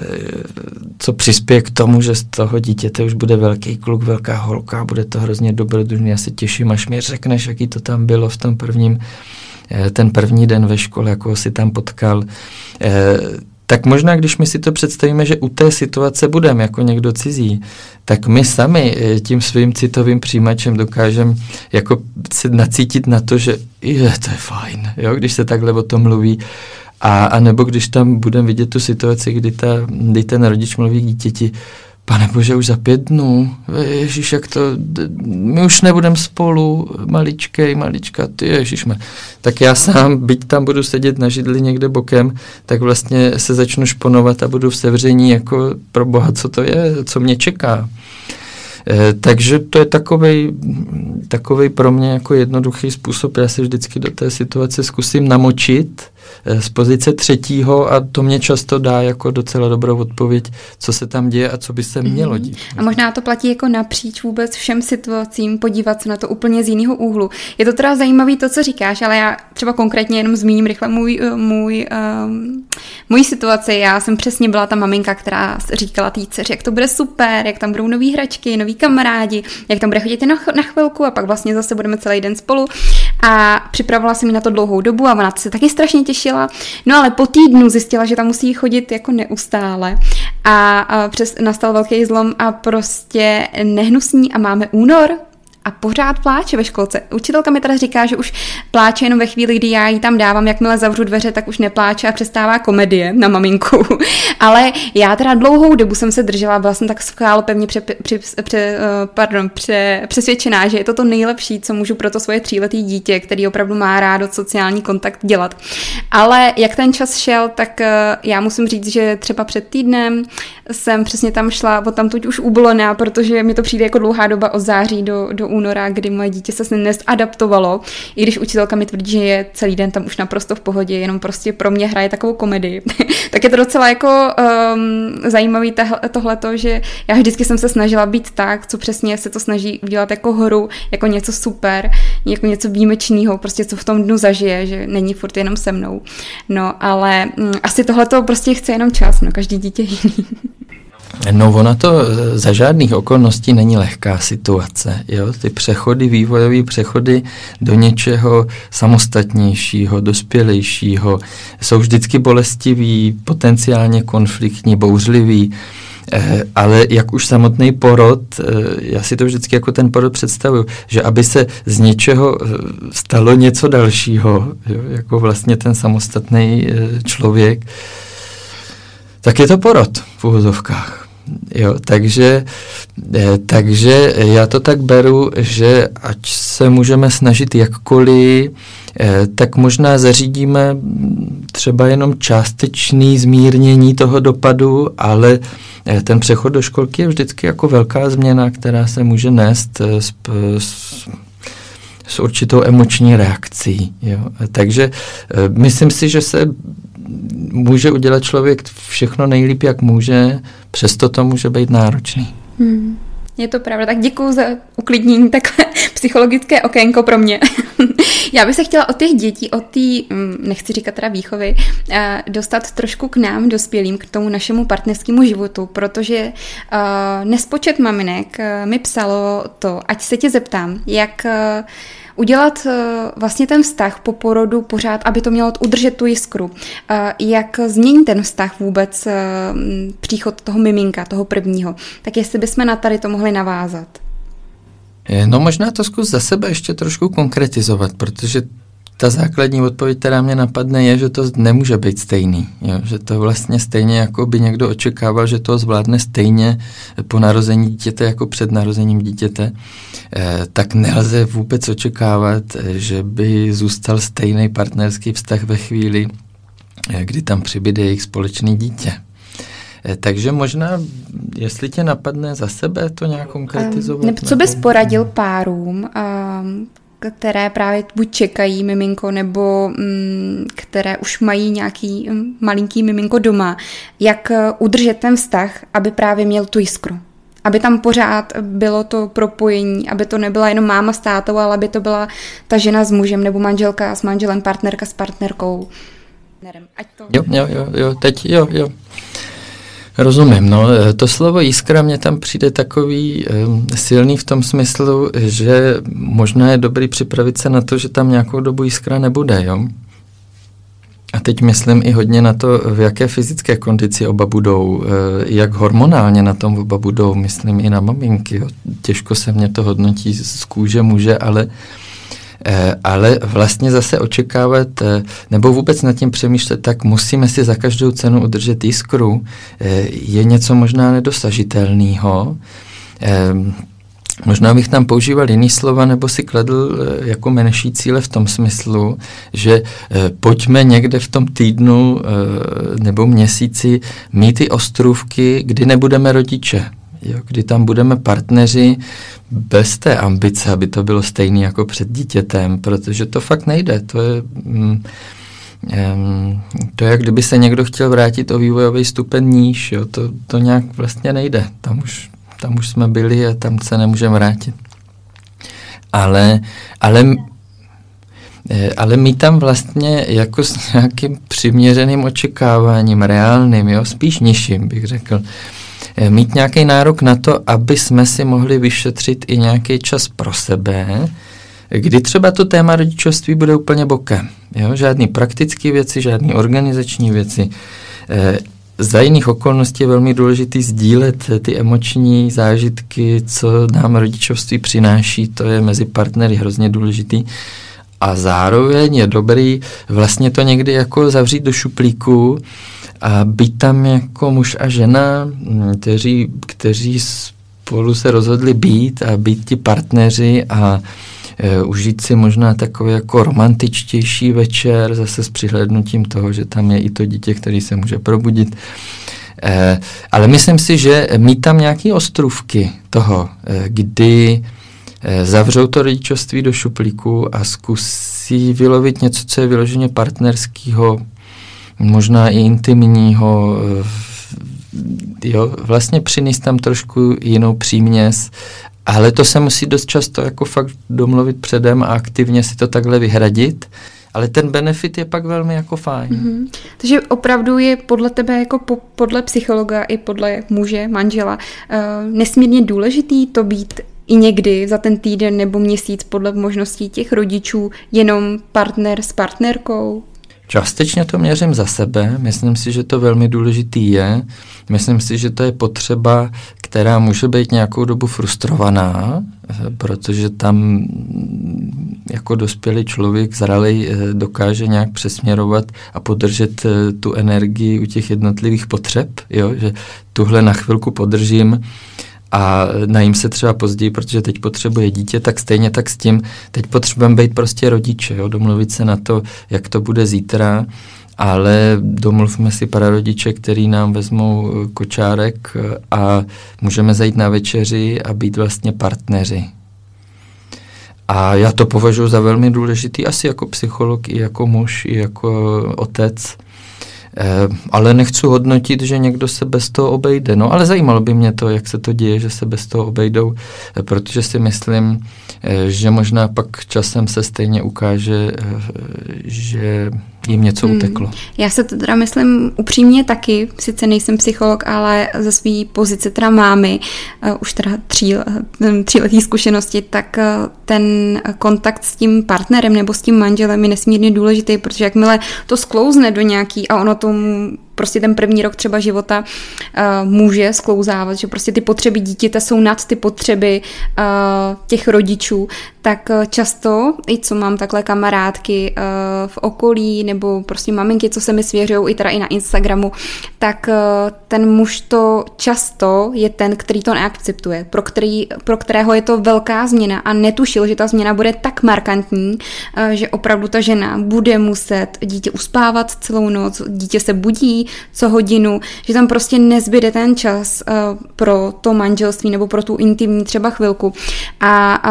co přispěje k tomu, že z toho dítěte už bude velký kluk, velká holka, bude to hrozně dobrodružný. Já se těším, až mi řekneš, jaký to tam bylo v tom prvním, eh, ten první den ve škole, jako si tam potkal. Eh, tak možná, když my si to představíme, že u té situace budeme jako někdo cizí, tak my sami eh, tím svým citovým přijímačem dokážeme jako se nacítit na to, že je, to je fajn, jo, když se takhle o tom mluví. A, a nebo když tam budeme vidět tu situaci, kdy, ta, kdy ten rodič mluví k dítěti, Pane Bože, už za pět dnů, Ježíš, jak to, my už nebudeme spolu, maličkej, malička, ty Ježíšme. Tak já sám, byť tam budu sedět na židli někde bokem, tak vlastně se začnu šponovat a budu v sevření jako pro Boha, co to je, co mě čeká. E, takže to je takovej, takovej pro mě jako jednoduchý způsob, já se vždycky do té situace zkusím namočit, z pozice třetího a to mě často dá jako docela dobrou odpověď, co se tam děje a co by se mělo mhm. dít. A možná to platí jako napříč vůbec všem situacím, podívat se na to úplně z jiného úhlu. Je to teda zajímavý to, co říkáš, ale já třeba konkrétně jenom zmíním rychle můj, eh, můj, um, můj situaci. Já jsem přesně byla ta maminka, která říkala té dceři, jak to bude super, jak tam budou nový hračky, noví kamarádi, jak tam bude chodit na, na chvilku a pak vlastně zase budeme celý den spolu. A připravovala jsem mi na to dlouhou dobu a ona se taky strašně těšila těšila. No ale po týdnu zjistila, že tam musí chodit jako neustále a, a přes, nastal velký zlom a prostě nehnusní a máme únor, a pořád pláče ve školce. Učitelka mi teda říká, že už pláče jenom ve chvíli, kdy já jí tam dávám, jakmile zavřu dveře, tak už nepláče a přestává komedie na maminku. <laughs> Ale já teda dlouhou dobu jsem se držela, byla jsem tak pevně pře, pře, pře, eh, pardon, pře, přesvědčená, že je to to nejlepší, co můžu pro to svoje tříletý dítě, který opravdu má rád sociální kontakt dělat. Ale jak ten čas šel, tak eh, já musím říct, že třeba před týdnem jsem přesně tam šla, od tam už ubolená, protože mi to přijde jako dlouhá doba od září do, do února, kdy moje dítě se nesadaptovalo, i když učitelka mi tvrdí, že je celý den tam už naprosto v pohodě, jenom prostě pro mě hraje takovou komedii. <laughs> tak je to docela jako um, zajímavý tohleto, že já vždycky jsem se snažila být tak, co přesně se to snaží udělat jako hru, jako něco super, jako něco výjimečného, prostě co v tom dnu zažije, že není furt jenom se mnou. No, ale um, asi tohleto prostě chce jenom čas, no, každý dítě jiný. <laughs> No ona to eh, za žádných okolností není lehká situace. Jo? Ty přechody, vývojové přechody do něčeho samostatnějšího, dospělejšího jsou vždycky bolestivý, potenciálně konfliktní, bouřlivý. Eh, ale jak už samotný porod, eh, já si to vždycky jako ten porod představuju, že aby se z něčeho stalo něco dalšího, jo, jako vlastně ten samostatný člověk, tak je to porod v úvozovkách. Jo, takže, eh, takže já to tak beru, že ať se můžeme snažit jakkoliv, eh, tak možná zařídíme třeba jenom částečný zmírnění toho dopadu, ale eh, ten přechod do školky je vždycky jako velká změna, která se může nést s, s, s určitou emoční reakcí. Jo. Takže myslím si, že se může udělat člověk všechno nejlíp, jak může, přesto to může být náročný. Hmm. Je to pravda, tak děkuji za uklidnění takhle <laughs> psychologické okénko pro mě. <laughs> Já bych se chtěla od těch dětí, od té, mm, nechci říkat teda výchovy, eh, dostat trošku k nám, dospělým, k tomu našemu partnerskému životu, protože uh, nespočet maminek uh, mi psalo to, ať se tě zeptám, jak udělat eh, vlastně ten vztah po porodu pořád, aby to mělo udržet tu jiskru. Eh, jak změní ten vztah vůbec eh, příchod toho miminka, toho prvního. Tak jestli bychom na tady to mohli navázat. No možná to zkus za sebe ještě trošku konkretizovat, protože ta základní odpověď, která mě napadne, je, že to nemůže být stejný. Jo? Že to vlastně stejně, jako by někdo očekával, že to zvládne stejně po narození dítěte, jako před narozením dítěte, eh, tak nelze vůbec očekávat, že by zůstal stejný partnerský vztah ve chvíli, eh, kdy tam přibyde jejich společný dítě. Eh, takže možná, jestli tě napadne za sebe to nějak konkretizovat. Um, co bys poradil párům, um, které právě buď čekají miminko, nebo mm, které už mají nějaký mm, malinký miminko doma, jak eh, udržet ten vztah, aby právě měl tu jiskru. Aby tam pořád bylo to propojení, aby to nebyla jenom máma s tátou, ale aby to byla ta žena s mužem, nebo manželka s manželem, partnerka s partnerkou. Ať to... Jo, jo, jo, jo, teď jo, jo. Rozumím, no to slovo jiskra mě tam přijde takový um, silný v tom smyslu, že možná je dobrý připravit se na to, že tam nějakou dobu jiskra nebude, jo? A teď myslím i hodně na to, v jaké fyzické kondici oba budou, eh, jak hormonálně na tom oba budou, myslím i na maminky. Jo. Těžko se mě to hodnotí z kůže muže, ale uh, ale vlastně zase očekávat eh, nebo vůbec nad tím přemýšlet, tak musíme si za každou cenu udržet jiskru, eh, je něco možná nedosažitelného. Možná bych tam používal jiný slova, nebo si kladl jako menší cíle v tom smyslu, že pojďme někde v tom týdnu nebo měsíci mít ty ostrůvky, kdy nebudeme rodiče jo, kdy tam budeme partneři bez té ambice, aby to bylo stejné jako před dítětem, protože to fakt nejde. To je, mm, um, to je, jak kdyby se někdo chtěl vrátit o vývojový stupeň níž, jo, to, to nějak vlastně nejde. Tam už, tam už jsme byli a tam se nemůžeme vrátit. Ale, ale eh, ale my tam vlastně jako s nějakým přiměřeným očekáváním, reálným, jo, spíš nižším bych řekl, mít nějaký nárok na to, aby jsme si mohli vyšetřit i nějaký čas pro sebe, kdy třeba to téma rodičovství bude úplně bokem. Jo? Žádný praktické věci, žádný organizační věci. E, za jiných okolností je velmi důležité sdílet ty emoční zážitky, co nám rodičovství přináší, to je mezi partnery hrozně důležitý. A zároveň je dobrý vlastně to někdy jako zavřít do šuplíku, a být tam jako muž a žena, mm, kteří, kteří spolu se rozhodli být a být ti partneři a e, užít si možná takový jako romantičtější večer, zase s přihlednutím toho, že tam je i to dítě, který se může probudit. E, ale myslím si, že mít tam nějaké ostrůvky toho, e, kdy zavřou to rodičovství do šuplíku a zkusí vylovit něco, co je vyloženě partnerského, možná i intimního, jo, vlastně přinést tam trošku jinou příměs, ale to se musí dost často jako fakt domluvit předem a aktivně si to takhle vyhradit, ale ten benefit je pak velmi jako fajn. Mm-hmm. Takže opravdu je podle tebe, jako po, podle psychologa i podle muže, manžela, uh, nesmírně důležitý to být i někdy za ten týden nebo měsíc podle možností těch rodičů jenom partner s partnerkou? Částečně to měřím za sebe, myslím si, že to velmi důležitý je. Myslím si, že to je potřeba, která může být nějakou dobu frustrovaná, protože tam jako dospělý člověk zralý eh, dokáže nějak přesměrovat a podržet eh, tu energii u těch jednotlivých potřeb, jo? že tuhle na chvilku podržím, a najím se třeba později, protože teď potřebuje dítě, tak stejně tak s tím, teď potřebujeme být prostě rodiče, jo, domluvit se na to, jak to bude zítra, ale domluvme si rodiče, který nám vezmou eh, kočárek eh, a můžeme zajít na večeři a být vlastně partneři. A já to považuji za velmi důležitý, asi jako psycholog, i jako muž, i jako otec, ale nechci hodnotit, že někdo se bez toho obejde. No ale zajímalo by mě to, jak se to děje, že se bez toho obejdou, eh, protože si myslím, eh, že možná pak časem se stejně ukáže, že jim něco hmm. uteklo. Já se to teda myslím upřímně taky, sice nejsem psycholog, ale ze své pozice teda mámy, uh, už teda tří, uh, tříletý zkušenosti, tak uh, ten kontakt s tím partnerem nebo s tím manželem je nesmírně důležitý, protože jakmile to sklouzne do nějaký a ono tomu prostě ten první rok třeba života uh, může sklouzávat, že prostě ty potřeby dítěte jsou nad ty potřeby uh, těch rodičů, tak uh, často, i co mám takhle kamarádky uh, v okolí, nebo prostě maminky, co se mi svěřují, i teda i na Instagramu, tak uh, ten muž to často je ten, který to neakceptuje, pro, který, pro kterého je to velká změna a netušil, že ta změna bude tak markantní, že opravdu ta žena bude muset dítě uspávat celou noc, dítě se budí, co hodinu, že tam prostě nezbyde ten čas pro to manželství nebo pro tu intimní třeba chvilku. A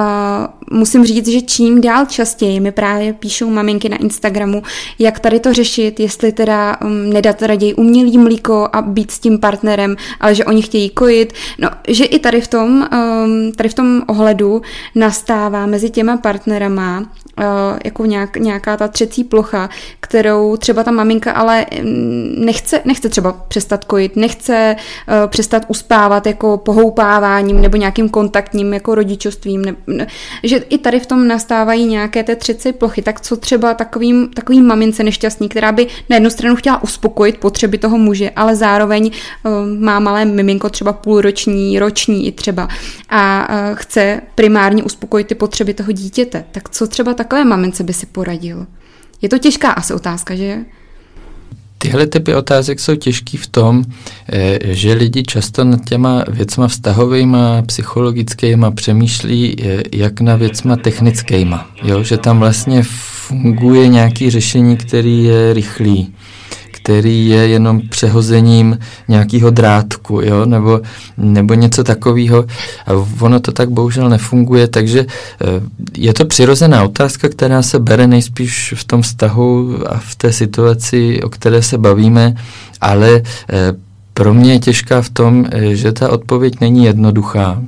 uh, musím říct, že čím dál častěji mi právě píšou maminky na Instagramu, jak tady to řešit, jestli teda um, nedat raději umělý mlíko a být s tím partnerem, ale že oni chtějí kojit. No, že i tady v tom, um, tady v tom ohledu nastává mezi těma partnerama uh, jako nějak, nějaká ta třecí plocha, kterou třeba ta maminka ale mm, nechce, nechce třeba přestat kojit, nechce uh, přestat uspávat jako pohoupáváním nebo nějakým kontaktním jako rodičovstvím, ne, ne, že i tady v tom nastávají nějaké té třecí plochy, tak co třeba takovým, takovým mamince nešťastný, která by na jednu stranu chtěla uspokojit potřeby toho muže, ale zároveň uh, má malé miminko třeba půlroční, roční i třeba a uh, chce primárně uspokojit ty potřeby toho dítěte, tak co třeba takové mamince by si poradil? Je to těžká asi otázka, že? Tyhle typy otázek jsou těžký v tom, eh, že lidi často nad těma věcma vztahovými, psychologickými přemýšlí eh, jak na věcma technickými. Jo? Že tam vlastně funguje nějaký řešení, který je rychlý který je jenom přehozením nějakého drátku, jo, nebo, nebo něco takového. A ono to tak bohužel nefunguje, takže eh, je to přirozená otázka, která se bere nejspíš v tom vztahu a v té situaci, o které se bavíme, ale eh, pro mě je těžká v tom, eh, že ta odpověď není jednoduchá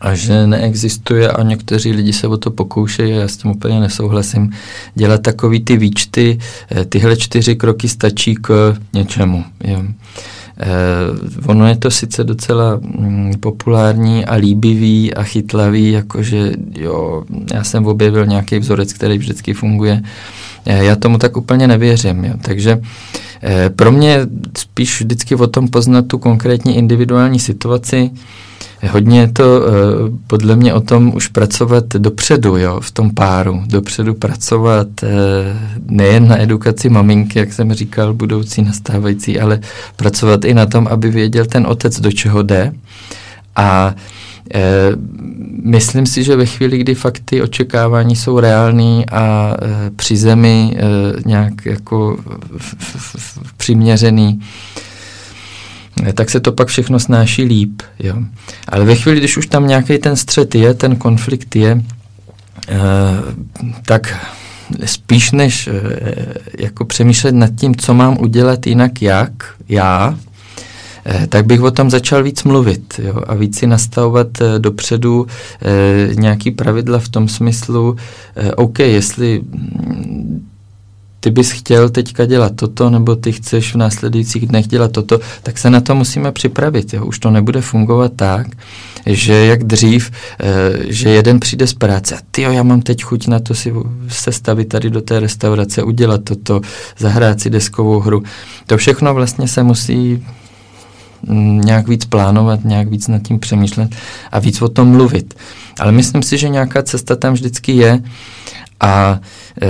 a že neexistuje a někteří lidi se o to pokoušejí a já s tím úplně nesouhlasím, dělat takový ty výčty, eh, tyhle čtyři kroky stačí k něčemu. Jo. Eh, ono je to sice docela mm, populární a líbivý a chytlavý, jakože jo, já jsem objevil nějaký vzorec, který vždycky funguje. Eh, já tomu tak úplně nevěřím. Jo. Takže eh, pro mě spíš vždycky o tom poznat tu konkrétní individuální situaci, Hodně je to eh, podle mě o tom už pracovat dopředu, jo, v tom páru. Dopředu pracovat eh, nejen na edukaci maminky, jak jsem říkal, budoucí, nastávající, ale pracovat i na tom, aby věděl ten otec, do čeho jde. A e, myslím si, že ve chvíli, kdy fakt ty očekávání jsou reální a e, při zemi e, nějak jako v, v, v, přiměřený, tak se to pak všechno snáší líp. Jo. Ale ve chvíli, když už tam nějaký ten střet je, ten konflikt je, eh, tak spíš než eh, jako přemýšlet nad tím, co mám udělat jinak jak, já, tak bych o tom začal víc mluvit jo, a víc si nastavovat dopředu nějaký pravidla v tom smyslu, OK, jestli ty bys chtěl teďka dělat toto, nebo ty chceš v následujících dnech dělat toto, tak se na to musíme připravit. Jo? Už to nebude fungovat tak, že jak dřív, že jeden přijde z práce a ty já mám teď chuť na to si sestavit tady do té restaurace, udělat toto, zahrát si deskovou hru. To všechno vlastně se musí mm, nějak víc plánovat, nějak víc nad tím přemýšlet a víc o tom mluvit. Ale myslím si, že nějaká cesta tam vždycky je a e,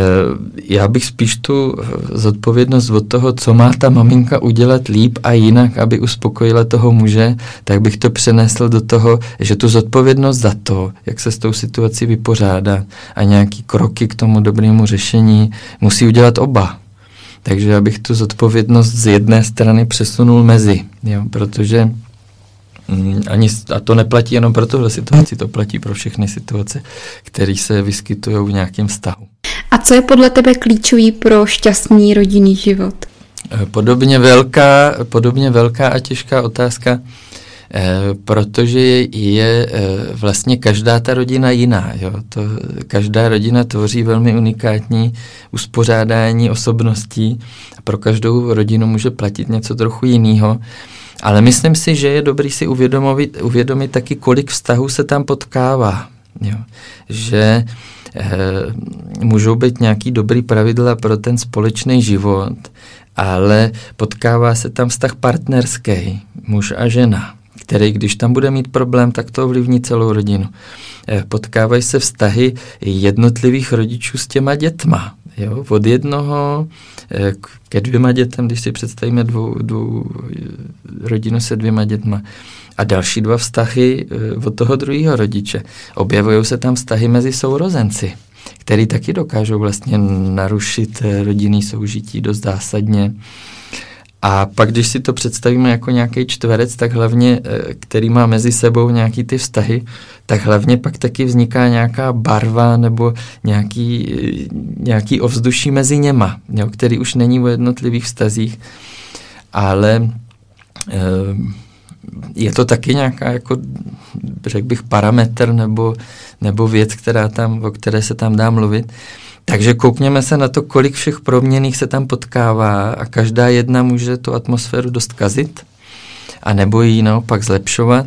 já bych spíš tu zodpovědnost od toho, co má ta maminka udělat líp a jinak, aby uspokojila toho muže, tak bych to přenesl do toho, že tu zodpovědnost za to, jak se s tou situací vypořádá a nějaký kroky k tomu dobrému řešení musí udělat oba. Takže abych tu zodpovědnost z jedné strany přesunul mezi, jo, protože Mm, ani, a to neplatí jenom pro tuhle situaci, to platí pro všechny situace, které se vyskytují v nějakém vztahu. A co je podle tebe klíčový pro šťastný rodinný život? Eh, podobně velká, podobně velká a těžká otázka, protože je, je eh, vlastně každá ta rodina jiná. Jo? To, každá rodina tvoří velmi unikátní uspořádání osobností a pro každou rodinu může platit něco trochu jiného. Ale myslím si, že je dobrý si uvědomit, uvědomit taky, kolik vztahů se tam potkává. Jo. Že e, můžou být nějaký dobrý pravidla pro ten společný život, ale potkává se tam vztah partnerský, muž a žena, který, když tam bude mít problém, tak to ovlivní celou rodinu. E, potkávají se vztahy jednotlivých rodičů s těma dětma. Jo, od jednoho eh, ke dvěma dětem, když si představíme dvou, dvou rodinu se dvěma dětma. A další dva vztahy eh, od toho druhého rodiče. Objevují se tam vztahy mezi sourozenci, který taky dokážou vlastně narušit eh, rodinný soužití dost zásadně. A pak, když si to představíme jako nějaký čtverec, tak hlavně, eh, který má mezi sebou nějaký ty vztahy, tak hlavně pak taky vzniká nějaká barva nebo nějaký, eh, nějaký ovzduší mezi něma, jo, který už není o jednotlivých vztazích, ale eh, je to taky nějaká, jako, řekl bych, parametr nebo, nebo věc, která tam, o které se tam dá mluvit. Takže koukněme se na to, kolik všech proměných se tam potkává a každá jedna může tu atmosféru dost kazit a nebo ji naopak zlepšovat.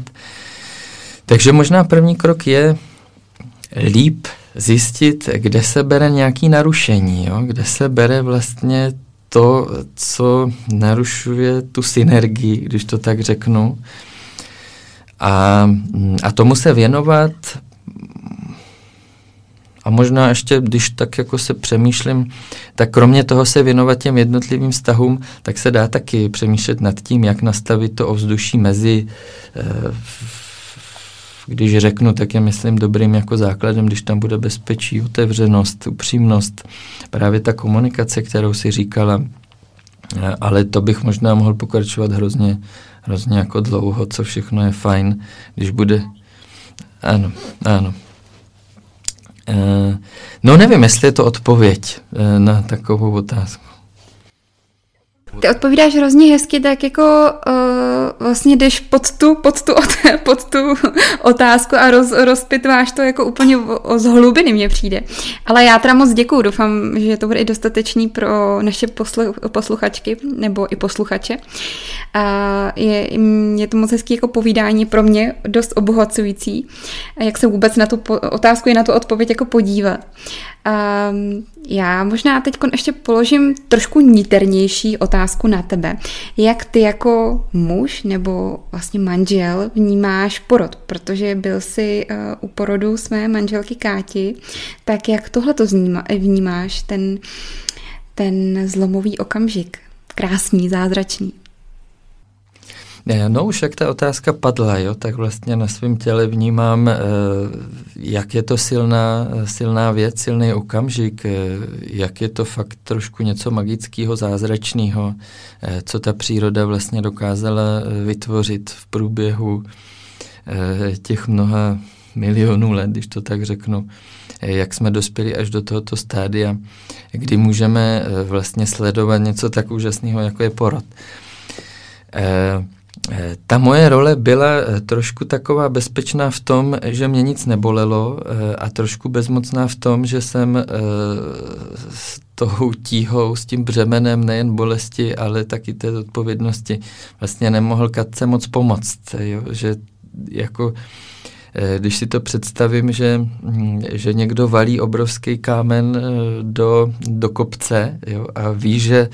Takže možná první krok je líp zjistit, kde se bere nějaký narušení, jo? kde se bere vlastně to, co narušuje tu synergii, když to tak řeknu. A, a tomu se věnovat a možná ještě, když tak jako se přemýšlím, tak kromě toho se věnovat těm jednotlivým vztahům, tak se dá taky přemýšlet nad tím, jak nastavit to ovzduší mezi, eh, když řeknu, tak je myslím dobrým jako základem, když tam bude bezpečí, otevřenost, upřímnost, právě ta komunikace, kterou si říkala, eh, ale to bych možná mohl pokračovat hrozně, hrozně jako dlouho, co všechno je fajn, když bude, ano, ano, no nevím, jestli je to odpověď eh, na takovou otázku. Ty odpovídáš hrozně hezky, tak jako uh, vlastně jdeš pod tu, pod tu, <laughs> pod tu otázku a roz, rozpitváš to jako úplně o, o z hlubiny mně přijde. Ale já teda moc děkuju, doufám, že to bude i dostatečný pro naše poslu, posluchačky nebo i posluchače. A je, je to moc hezký jako povídání pro mě, dost obohacující, jak se vůbec na tu otázku i na tu odpověď jako podívat. Um, já možná teď ještě položím trošku niternější otázku na tebe. Jak ty jako muž nebo vlastně manžel vnímáš porod? Protože byl jsi uh, u porodu své manželky Káti, tak jak tohle to vnímáš, ten, ten zlomový okamžik? Krásný, zázračný. No už jak ta otázka padla, jo, tak vlastně na svém těle vnímám, jak je to silná, silná věc, silný okamžik, jak je to fakt trošku něco magického, zázračného, co ta příroda vlastně dokázala vytvořit v průběhu těch mnoha milionů let, když to tak řeknu, jak jsme dospěli až do tohoto stádia, kdy můžeme vlastně sledovat něco tak úžasného, jako je porod. Eh, ta moje role byla eh, trošku taková bezpečná v tom, že mě nic nebolelo eh, a trošku bezmocná v tom, že jsem s tou tíhou, s tím břemenem nejen bolesti, ale taky té odpovědnosti vlastně nemohl Katce moc pomoct. Jo? Že jako když si to představím, že, hm, že někdo valí obrovský kámen do, do kopce jo, a ví, že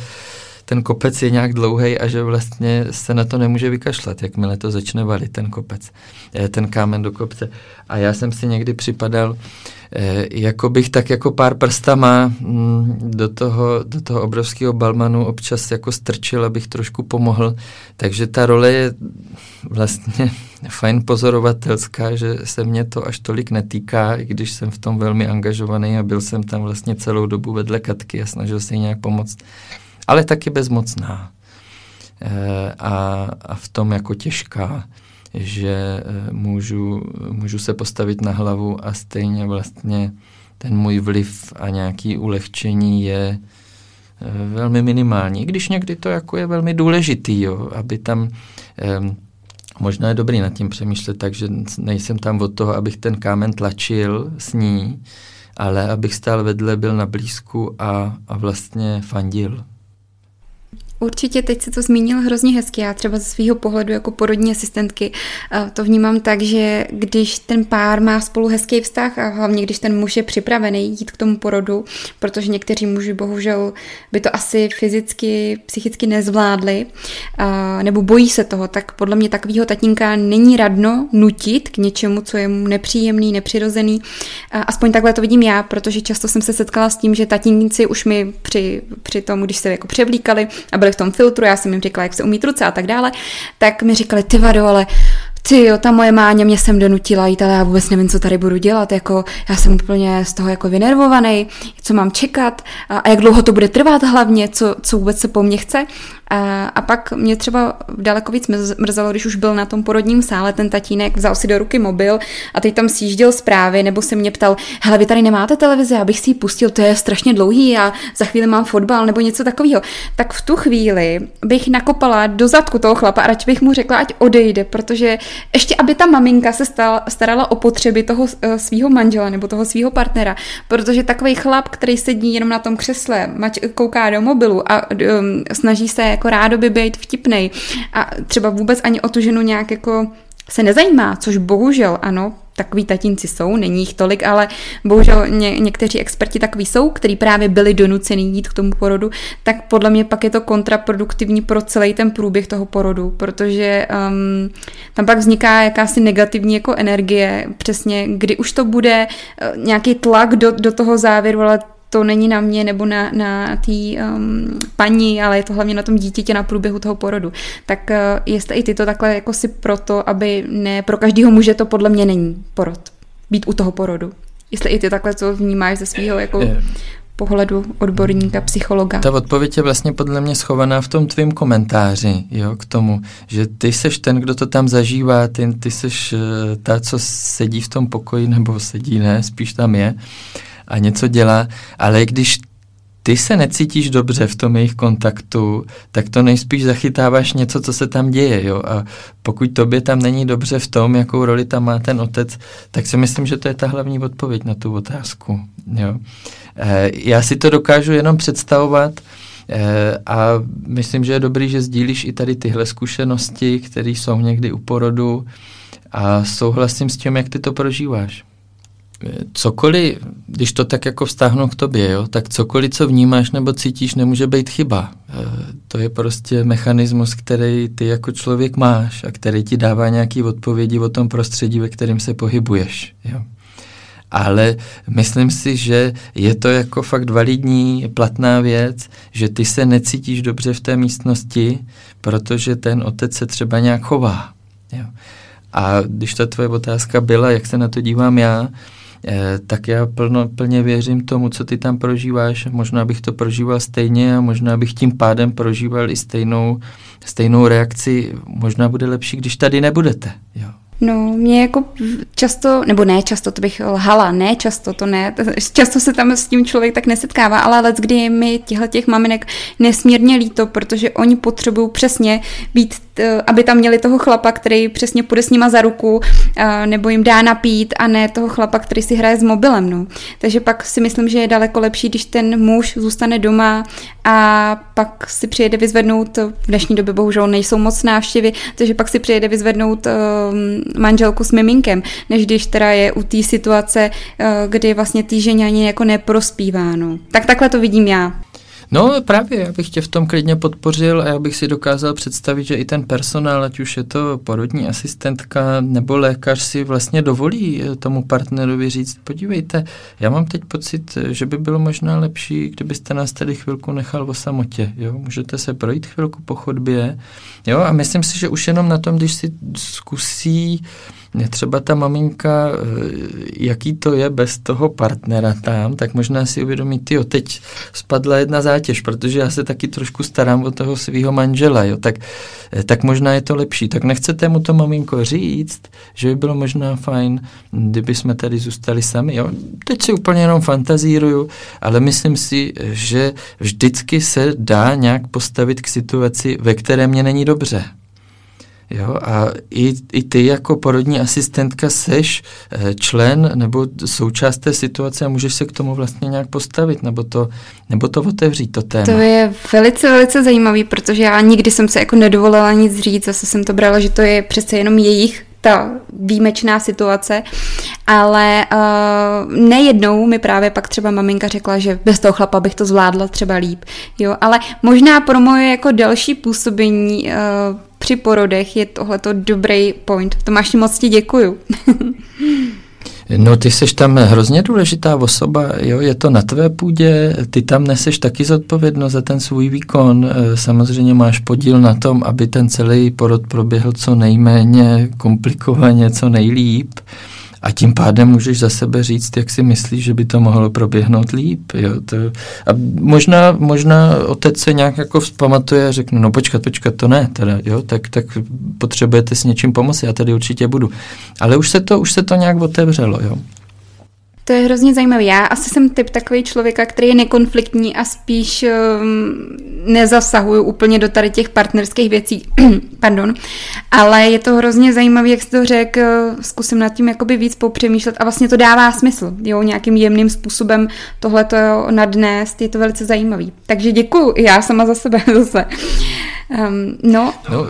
ten kopec je nějak dlouhý a že vlastně se na to nemůže vykašlat, jakmile to začne valit, ten kopec, eh, ten kámen do kopce. A já jsem si někdy připadal, eh, jako bych tak jako pár prstama mm, do toho, do toho obrovského balmanu občas jako strčil, abych trošku pomohl. Takže ta role je vlastně <laughs> fajn pozorovatelská, že se mě to až tolik netýká, i když jsem v tom velmi angažovaný a byl jsem tam vlastně celou dobu vedle Katky a snažil se jí nějak pomoct ale taky bezmocná. E, a, a v tom jako těžká, že e, můžu, můžu se postavit na hlavu a stejně vlastně ten můj vliv a nějaký ulehčení je e, velmi minimální. Když někdy to jako je velmi důležitý, jo, aby tam možná je dobrý nad tím přemýšlet tak, že nejsem tam od toho, abych ten kámen tlačil s ní, ale abych stál vedle, byl na blízku a, a vlastně fandil. Určitě teď se to zmínil hrozně hezky. Já třeba ze svého pohledu jako porodní asistentky eh, to vnímám tak, že když ten pár má spolu hezký vztah a hlavně když ten muž je připravený jít k tomu porodu, protože někteří muži bohužel by to asi fyzicky, psychicky nezvládli nebo bojí se toho, tak podle mě takového tatínka není radno nutit k něčemu, co je mu nepříjemný, nepřirozený. Aspoň takhle to vidím já, protože často jsem se setkala s tím, že tatínci už mi při, při tom, když se jako převlíkali a byli v tom filtru, já jsem jim říkala, jak se umí ruce a tak dále, tak mi říkali, ty vado, ale ty jo, ta moje máně mě sem donutila jít, ale já vůbec nevím, co tady budu dělat, jako já jsem úplně z toho jako vynervovaný, co mám čekat a, a jak dlouho to bude trvat hlavně, co, co vůbec se po mně chce. A, a pak mě třeba daleko víc mrzelo, když už byl na tom porodním sále ten tatínek, vzal si do ruky mobil a teď tam sjížděl zprávy, nebo se mě ptal, hele, vy tady nemáte televizi, abych si ji pustil, to je strašně dlouhý a za chvíli mám fotbal nebo něco takového. Tak v tu chvíli bych nakopala do zadku toho chlapa a radši bych mu řekla, ať odejde, protože ještě aby ta maminka se stala, starala o potřeby toho eh, svého manžela nebo toho svého partnera, protože takový chlap, který sedí jenom na tom křesle, kouká do mobilu a um, snaží se jako rádoby být vtipnej. A třeba vůbec ani o tu ženu nějak jako se nezajímá, což bohužel ano, takový tatínci jsou, není jich tolik, ale bohužel ně, někteří experti takový jsou, kteří právě byli donuceni jít k tomu porodu, tak podle mě pak je to kontraproduktivní pro celý ten průběh toho porodu, protože um, tam pak vzniká jakási negativní jako energie, přesně kdy už to bude uh, nějaký tlak do, do toho závěru, ale to není na mě nebo na, na té um, paní, ale je to hlavně na tom dítěti na průběhu toho porodu. Tak uh, jestli i ty to takhle jako si proto, aby ne pro každého muže to podle mě není porod. Být u toho porodu. Jestli i ty takhle co vnímáš ze svého jako pohledu odborníka, psychologa. Ta odpověď je vlastně podle mě schovaná v tom tvém komentáři, jo, k tomu, že ty seš ten, kdo to tam zažívá, ty, ty seš uh, ta, co sedí v tom pokoji, nebo sedí, ne, spíš tam je. Uh, a něco dělá, ale když ty se necítíš dobře v tom jejich kontaktu, tak to nejspíš zachytáváš něco, co se tam děje, jo. A pokud tobě tam není dobře v tom, jakou roli tam má ten otec, tak si myslím, že to je ta hlavní odpověď na tu otázku, jo. E, já si to dokážu jenom představovat, e, a myslím, že je dobrý, že sdílíš i tady tyhle zkušenosti, které jsou někdy u porodu a souhlasím s tím, jak ty to prožíváš cokoliv, když to tak jako vztáhnu k tobě, jo, tak cokoliv, co vnímáš nebo cítíš, nemůže být chyba. E, to je prostě mechanismus, který ty jako člověk máš a který ti dává nějaký odpovědi o tom prostředí, ve kterém se pohybuješ. Jo. ale myslím si, že je to jako fakt validní, platná věc, že ty se necítíš dobře v té místnosti, protože ten otec se třeba nějak chová. Jo. A když ta tvoje otázka byla, jak se na to dívám já, tak já plno, plně věřím tomu, co ty tam prožíváš. Možná bych to prožíval stejně a možná bych tím pádem prožíval i stejnou, stejnou reakci. Možná bude lepší, když tady nebudete. Jo. No, mě jako často, nebo ne často, to bych lhala, ne často, to ne, <laughs> často se tam s tím člověk tak nesetkává, ale let, kdy je mi těchto těch maminek nesmírně líto, protože oni potřebují přesně být aby tam měli toho chlapa, který přesně půjde s nima za ruku, nebo jim dá napít a ne toho chlapa, který si hraje s mobilem. No. Takže pak si myslím, že je daleko lepší, když ten muž zůstane doma a pak si přijede vyzvednout, v dnešní době bohužel nejsou moc návštěvy, takže pak si přijede vyzvednout uh, manželku s miminkem, než když teda je u té situace, uh, kdy vlastně tý ženě ani jako neprospívá. No. Tak takhle to vidím já. No právě, já bych tě v tom klidně podpořil a já bych si dokázal představit, že i ten personál, ať už je to porodní asistentka nebo lékař si vlastně dovolí eh, tomu partnerovi říct, podívejte, já mám teď pocit, že by bylo možná lepší, kdybyste nás tady chvilku nechal o samotě, jo, můžete se projít chvilku po chodbě, jo, a myslím si, že už jenom na tom, když si zkusí třeba ta maminka, eh, jaký to je bez toho partnera tam, tak možná si uvědomí, ty teď spadla jedna zátěž, protože já se taky trošku starám o toho svého manžela, jo, tak, eh, tak možná je to lepší. Tak nechcete mu to maminko říct, že by bylo možná fajn, kdyby jsme tady zůstali sami, jo. Teď si úplně jenom fantazíruju, ale myslím si, že vždycky se dá nějak postavit k situaci, ve které mě není dobře. Jo, a i, i ty jako porodní asistentka seš eh, člen nebo součást té situace a můžeš se k tomu vlastně nějak postavit nebo to, nebo to otevřít, to téma. To je velice, velice zajímavý, protože já nikdy jsem se jako nedovolila nic říct, zase jsem to brala, že to je přece jenom jejich ta výjimečná situace, ale uh, nejednou mi právě pak třeba maminka řekla, že bez toho chlapa bych to zvládla třeba líp, jo, ale možná pro moje jako další působení uh, při porodech je tohleto dobrý point. Tomáši, moc ti děkuju. <laughs> No ty seš tam hrozně důležitá osoba, jo, je to na tvé půdě, ty tam neseš taky zodpovědnost za ten svůj výkon, e, samozřejmě máš podíl na tom, aby ten celý porod proběhl co nejméně komplikovaně, co nejlíp a tím pádem můžeš za sebe říct, jak si myslíš, že by to mohlo proběhnout líp. Jo? To, a možná, možná otec se nějak jako vzpamatuje a řekne, no počkat, počkat, to ne, teda, jo? Tak, tak potřebujete s něčím pomoci, já tady určitě budu. Ale už se to, už se to nějak otevřelo. Jo? To je hrozně zajímavé. Já asi jsem typ takový člověka, který je nekonfliktní a spíš um, nezasahuju úplně do tady těch partnerských věcí. <clears throat> Pardon. Ale je to hrozně zajímavé, jak jsi to řekl, zkusím nad tím jakoby víc popřemýšlet a vlastně to dává smysl. Jo, nějakým jemným způsobem tohle to nadnést, je to velice zajímavý. Takže děkuju já sama za sebe <laughs> zase. Um, no. no.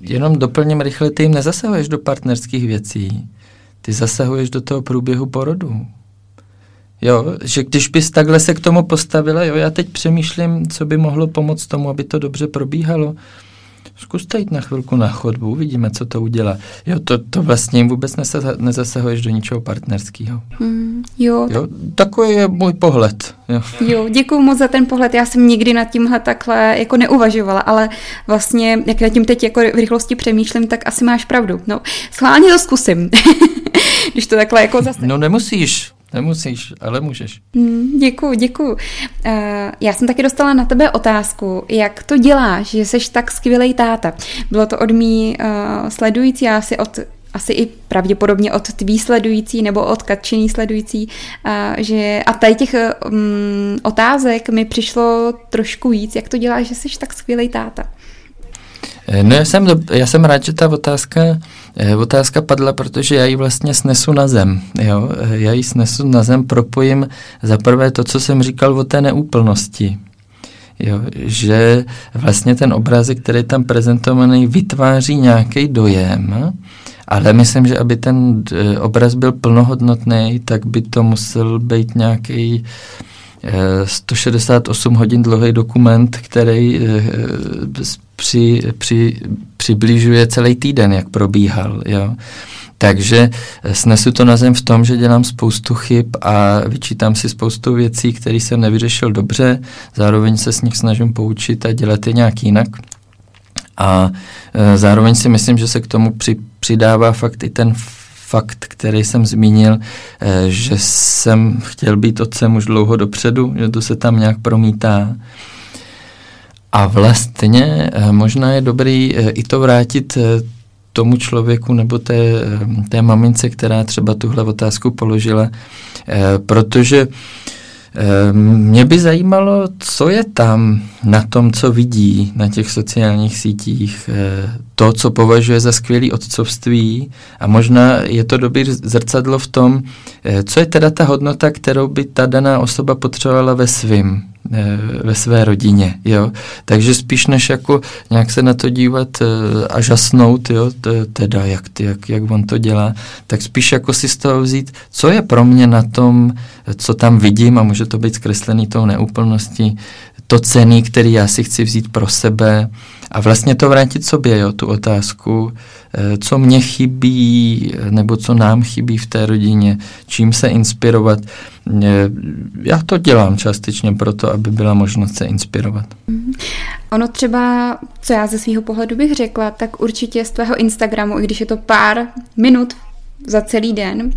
Jenom doplním rychle, ty jim nezasahuješ do partnerských věcí ty zasahuješ do toho průběhu porodu. Jo, že když bys takhle se k tomu postavila, jo, já teď přemýšlím, co by mohlo pomoct tomu, aby to dobře probíhalo. Zkuste jít na chvilku na chodbu, uvidíme, co to udělá. Jo, to, to vlastně jim vůbec nezasahuješ do ničeho partnerského. Mm, jo. jo. Takový je můj pohled. Jo. jo, děkuji moc za ten pohled. Já jsem nikdy nad tímhle takhle jako neuvažovala, ale vlastně, jak nad tím teď jako v rychlosti přemýšlím, tak asi máš pravdu. No, schválně to zkusím. <laughs> Když to takhle jako zase... No nemusíš. Nemusíš, ale můžeš. Mm, děkuju, děkuju. Uh, já jsem taky dostala na tebe otázku, jak to děláš, že jsi tak skvělý táta. Bylo to od mý uh, sledující, asi od asi i pravděpodobně od tvý sledující nebo od Katčiný sledující, uh, že a tady těch um, otázek mi přišlo trošku víc, jak to děláš, že jsi tak skvělý táta. No já jsem, já jsem rád, že ta otázka, otázka padla, protože já ji vlastně snesu na zem. Jo? Eh, já ji snesu na zem, propojím za prvé to, co jsem říkal o té neúplnosti. Jo, že vlastně ten obrázek, který je tam prezentovaný, vytváří nějaký dojem, ale myslím, že aby ten obraz byl plnohodnotný, tak by to musel být nějaký 168 hodin dlouhý dokument, který při, při, přibližuje celý týden, jak probíhal. Jo. Takže snesu to na zem v tom, že dělám spoustu chyb a vyčítám si spoustu věcí, které jsem nevyřešil dobře, zároveň se s nich snažím poučit a dělat je nějak jinak. A e, zároveň si myslím, že se k tomu při, přidává fakt i ten fakt, který jsem zmínil, e, že jsem chtěl být otcem už dlouho dopředu, že to se tam nějak promítá. A vlastně e, možná je dobrý e, i to vrátit tomu člověku nebo té, té mamince, která třeba tuhle otázku položila, protože mě by zajímalo, co je tam na tom, co vidí na těch sociálních sítích, to, co považuje za skvělý otcovství a možná je to dobrý zrcadlo v tom, co je teda ta hodnota, kterou by ta daná osoba potřebovala ve svým? Eh, ve své rodině, jo. Takže spíš než jako nějak se na to dívat eh, a žasnout, jo, teda jak, ty, jak, jak on to dělá, tak spíš jako si z toho vzít, co je pro mě na tom, co tam vidím a může to být zkreslený tou neúplností, to cený, který já si chci vzít pro sebe a vlastně to vrátit sobě, jo, tu otázku, eh, co mě chybí, nebo co nám chybí v té rodině, čím se inspirovat. Eh, já to dělám částečně proto, aby byla možnost se inspirovat. Mhm. Ono třeba, co já ze svého pohledu bych řekla, tak určitě z tvého Instagramu, i když je to pár minut za celý den,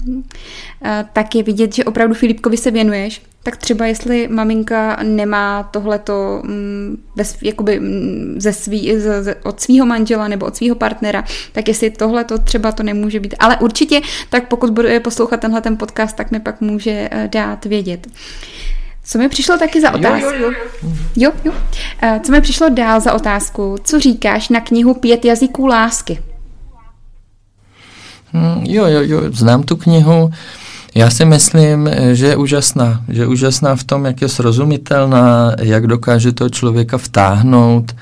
eh, tak je vidět, že opravdu Filipkovi se věnuješ. Tak třeba jestli maminka nemá tohleto mm, jakoby mm, ze svý, z, od svého manžela nebo od svého partnera, tak jestli tohleto třeba to nemůže být. Ale určitě, tak pokud bude poslouchat tenhle ten podcast, tak mi pak může eh, dát vědět. Co mi přišlo taky za otázku? Jo, jo, jo. jo, jo. Eh, co mi přišlo dál za otázku? Co říkáš na knihu Pět jazyků lásky? Hmm, jo, jo, jo, znám tu knihu. Já si myslím, že je úžasná. Že je úžasná v tom, jak je srozumitelná, jak dokáže toho člověka vtáhnout.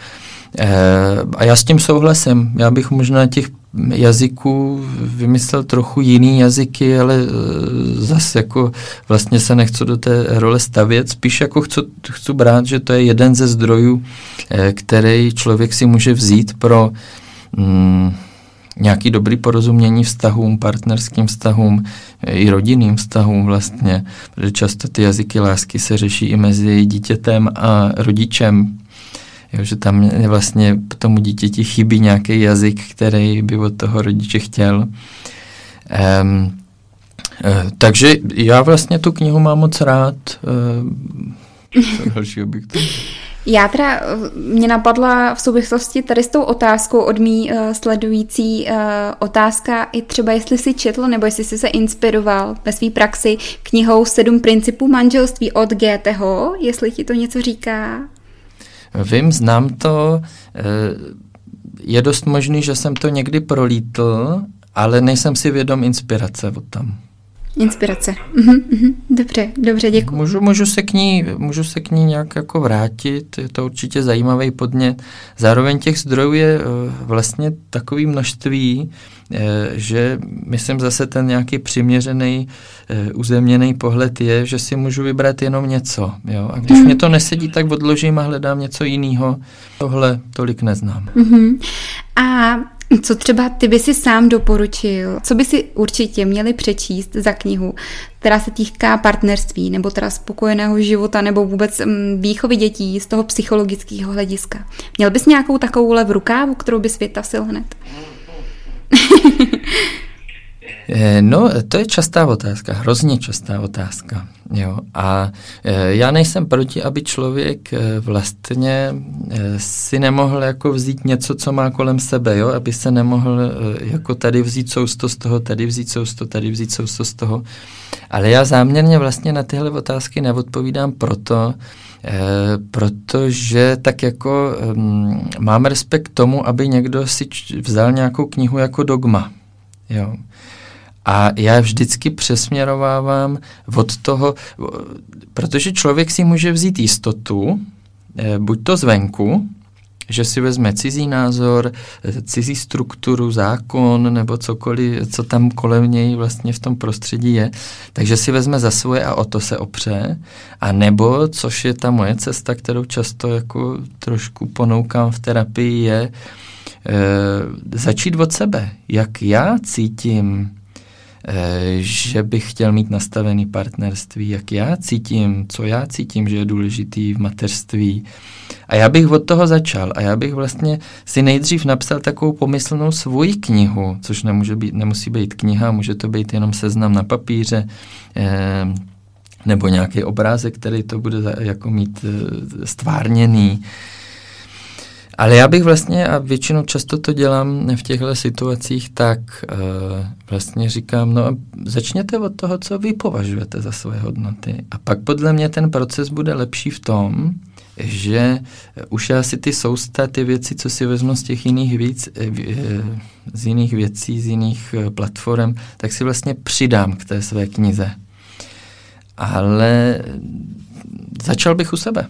E, a já s tím souhlasím. Já bych možná těch jazyků vymyslel trochu jiný jazyky, ale e, zase jako vlastně se nechci do té role stavět, spíš jako chci, chci brát, že to je jeden ze zdrojů, e, který člověk si může vzít pro mm, nějaký dobrý porozumění vztahům, partnerským vztahům, i rodinným vztahům vlastně, protože často ty jazyky lásky se řeší i mezi dítětem a rodičem, jo, že tam vlastně tomu dítěti chybí nějaký jazyk, který by od toho rodiče chtěl. Um, takže já vlastně tu knihu mám moc rád. Co dalšího bych to... Já teda, eh, mě napadla v souvislosti tady s tou otázkou od mý uh, sledující uh, otázka i třeba jestli si četl nebo jestli jsi se inspiroval ve své praxi knihou Sedm principů manželství od Goetheho, jestli ti to něco říká. Vím, znám to. Je dost možný, že jsem to někdy prolítl, ale nejsem si vědom inspirace od tam. Inspirace. Mhm, mhm. Dobře, dobře, děkuji. Můžu, můžu, se k ní, můžu se k ní nějak jako vrátit, je to určitě zajímavý podnět. Zároveň těch zdrojů je uh, vlastně takový množství, uh, že myslím zase ten nějaký přiměřený, uh, uzemněný pohled je, že si můžu vybrat jenom něco. Jo? A když mm. mě to nesedí, tak odložím a hledám něco jiného. Tohle tolik neznám. Mm-hmm. A <clears throat> co třeba ty by si sám doporučil, co by si určitě měli přečíst za knihu, která se týká partnerství, nebo teda spokojeného života, nebo vůbec mm, výchovy dětí z toho psychologického hlediska. Měl bys nějakou takovouhle v rukávu, kterou bys vytasil hned? <laughs> Eh, no, to je častá otázka, hrozně častá otázka. Jo. A e, já nejsem proti, aby člověk e, vlastně si nemohl jako vzít něco, co má kolem sebe, jo? aby se nemohl jako tady vzít sousto z toho, tady vzít sousto, tady vzít sousto z toho. Ale já záměrně vlastně na tyhle otázky neodpovídám proto, protože tak jako e, mám respekt tomu, aby někdo si vzal nějakou knihu jako dogma. Jo. A já vždycky přesměrovávám od toho, protože člověk si může vzít jistotu, eh, buď to zvenku, že si vezme cizí názor, eh, cizí strukturu, zákon nebo cokoliv, co tam kolem něj vlastně v tom prostředí je, takže si vezme za svoje a o to se opře, a nebo, což je ta moje cesta, kterou často jako trošku ponoukám v terapii, je, začít od sebe. Jak já cítím, e, že bych chtěl mít nastavený partnerství, jak já cítím, co já cítím, že je důležitý v mateřství. A já bych od toho začal a já bych vlastně si nejdřív napsal takovou pomyslnou svoji knihu, což nemůže být, nemusí být kniha, může to být jenom seznam na papíře, eh, nebo nějaký obrázek, který to bude jako mít eh, stvárněný. Ale já bych vlastně, a většinou často to dělám v těchto situacích, tak uh, vlastně říkám, no začněte od toho, co vy považujete za svoje hodnoty. A pak podle mě ten proces bude lepší v tom, že už já si ty sousta, ty věci, co si vezmu z těch jiných víc, eh, z jiných věcí, z jiných platform, tak si vlastně přidám k té své knize ale začal bych u sebe.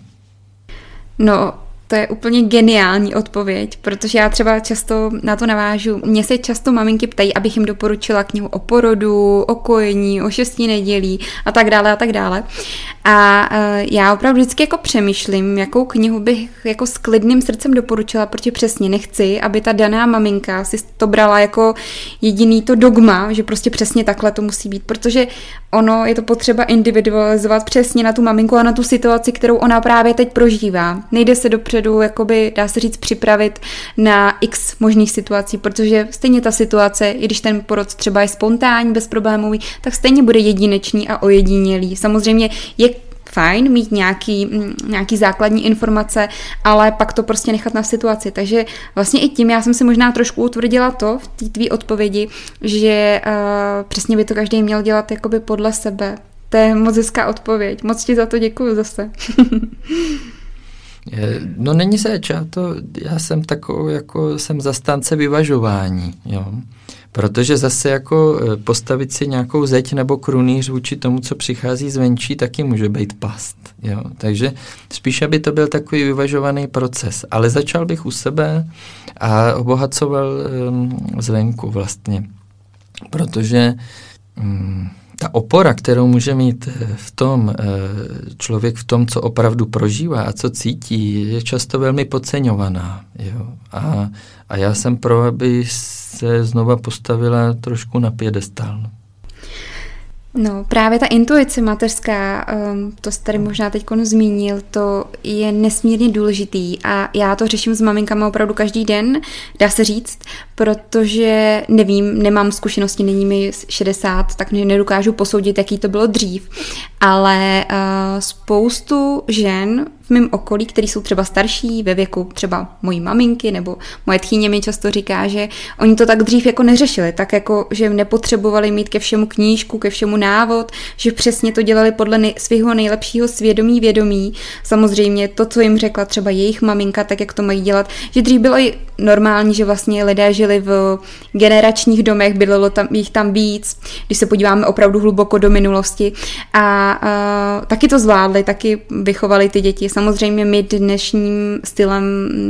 No, to je úplně geniální odpověď, protože já třeba často na to navážu. Mně se často maminky ptají, abych jim doporučila knihu o porodu, o kojení, o šestí nedělí a tak dále a tak dále. A uh, já opravdu vždycky jako přemýšlím, jakou knihu bych jako s klidným srdcem doporučila, protože přesně nechci, aby ta daná maminka si to brala jako jediný to dogma, že prostě přesně takhle to musí být, protože ono je to potřeba individualizovat přesně na tu maminku a na tu situaci, kterou ona právě teď prožívá. Nejde se dopředu, jakoby, dá se říct, připravit na x možných situací, protože stejně ta situace, i když ten porod třeba je spontánní, bezproblémový, tak stejně bude jedinečný a ojedinělý. Samozřejmě je fajn mít nějaký, mm, nějaký základní informace, ale pak to prostě nechat na situaci. Takže vlastně i tím já jsem si možná trošku utvrdila to v té tvý odpovědi, že uh, přesně by to každý měl dělat jakoby podle sebe. To je moc hezká odpověď. Moc ti za to děkuji zase. <laughs> no není se, já, to, já jsem takový, jako jsem zastánce vyvažování, jo. Protože zase jako e, postavit si nějakou zeď nebo krunýř vůči tomu, co přichází zvenčí, taky může být past. Jo? Takže spíš, aby to byl takový vyvažovaný proces. Ale začal bych u sebe a obohacoval um, zvenku vlastně. Protože um, ta opora, kterou může mít e, v tom e, člověk v tom, co opravdu prožívá a co cítí, je často velmi podceňovaná. Jo? A, a já jsem pro, aby se znova postavila trošku na pědestal. No, právě ta intuice mateřská, um, to jste tady možná teď zmínil, to je nesmírně důležitý a já to řeším s maminkama opravdu každý den, dá se říct, protože nevím, nemám zkušenosti, není mi 60, tak nedokážu posoudit, jaký to bylo dřív, ale uh, spoustu žen v mém okolí, který jsou třeba starší, ve věku třeba mojí maminky nebo moje tchýně mi často říká, že oni to tak dřív jako neřešili, tak jako, že nepotřebovali mít ke všemu knížku, ke všemu návod, že přesně to dělali podle nej- svého nejlepšího svědomí, vědomí. Samozřejmě to, co jim řekla třeba jejich maminka, tak jak to mají dělat, že dřív bylo i normální, že vlastně lidé žili v generačních domech, bylo tam, jich tam víc, když se podíváme opravdu hluboko do minulosti. A, a taky to zvládli, taky vychovali ty děti samozřejmě my dnešním stylem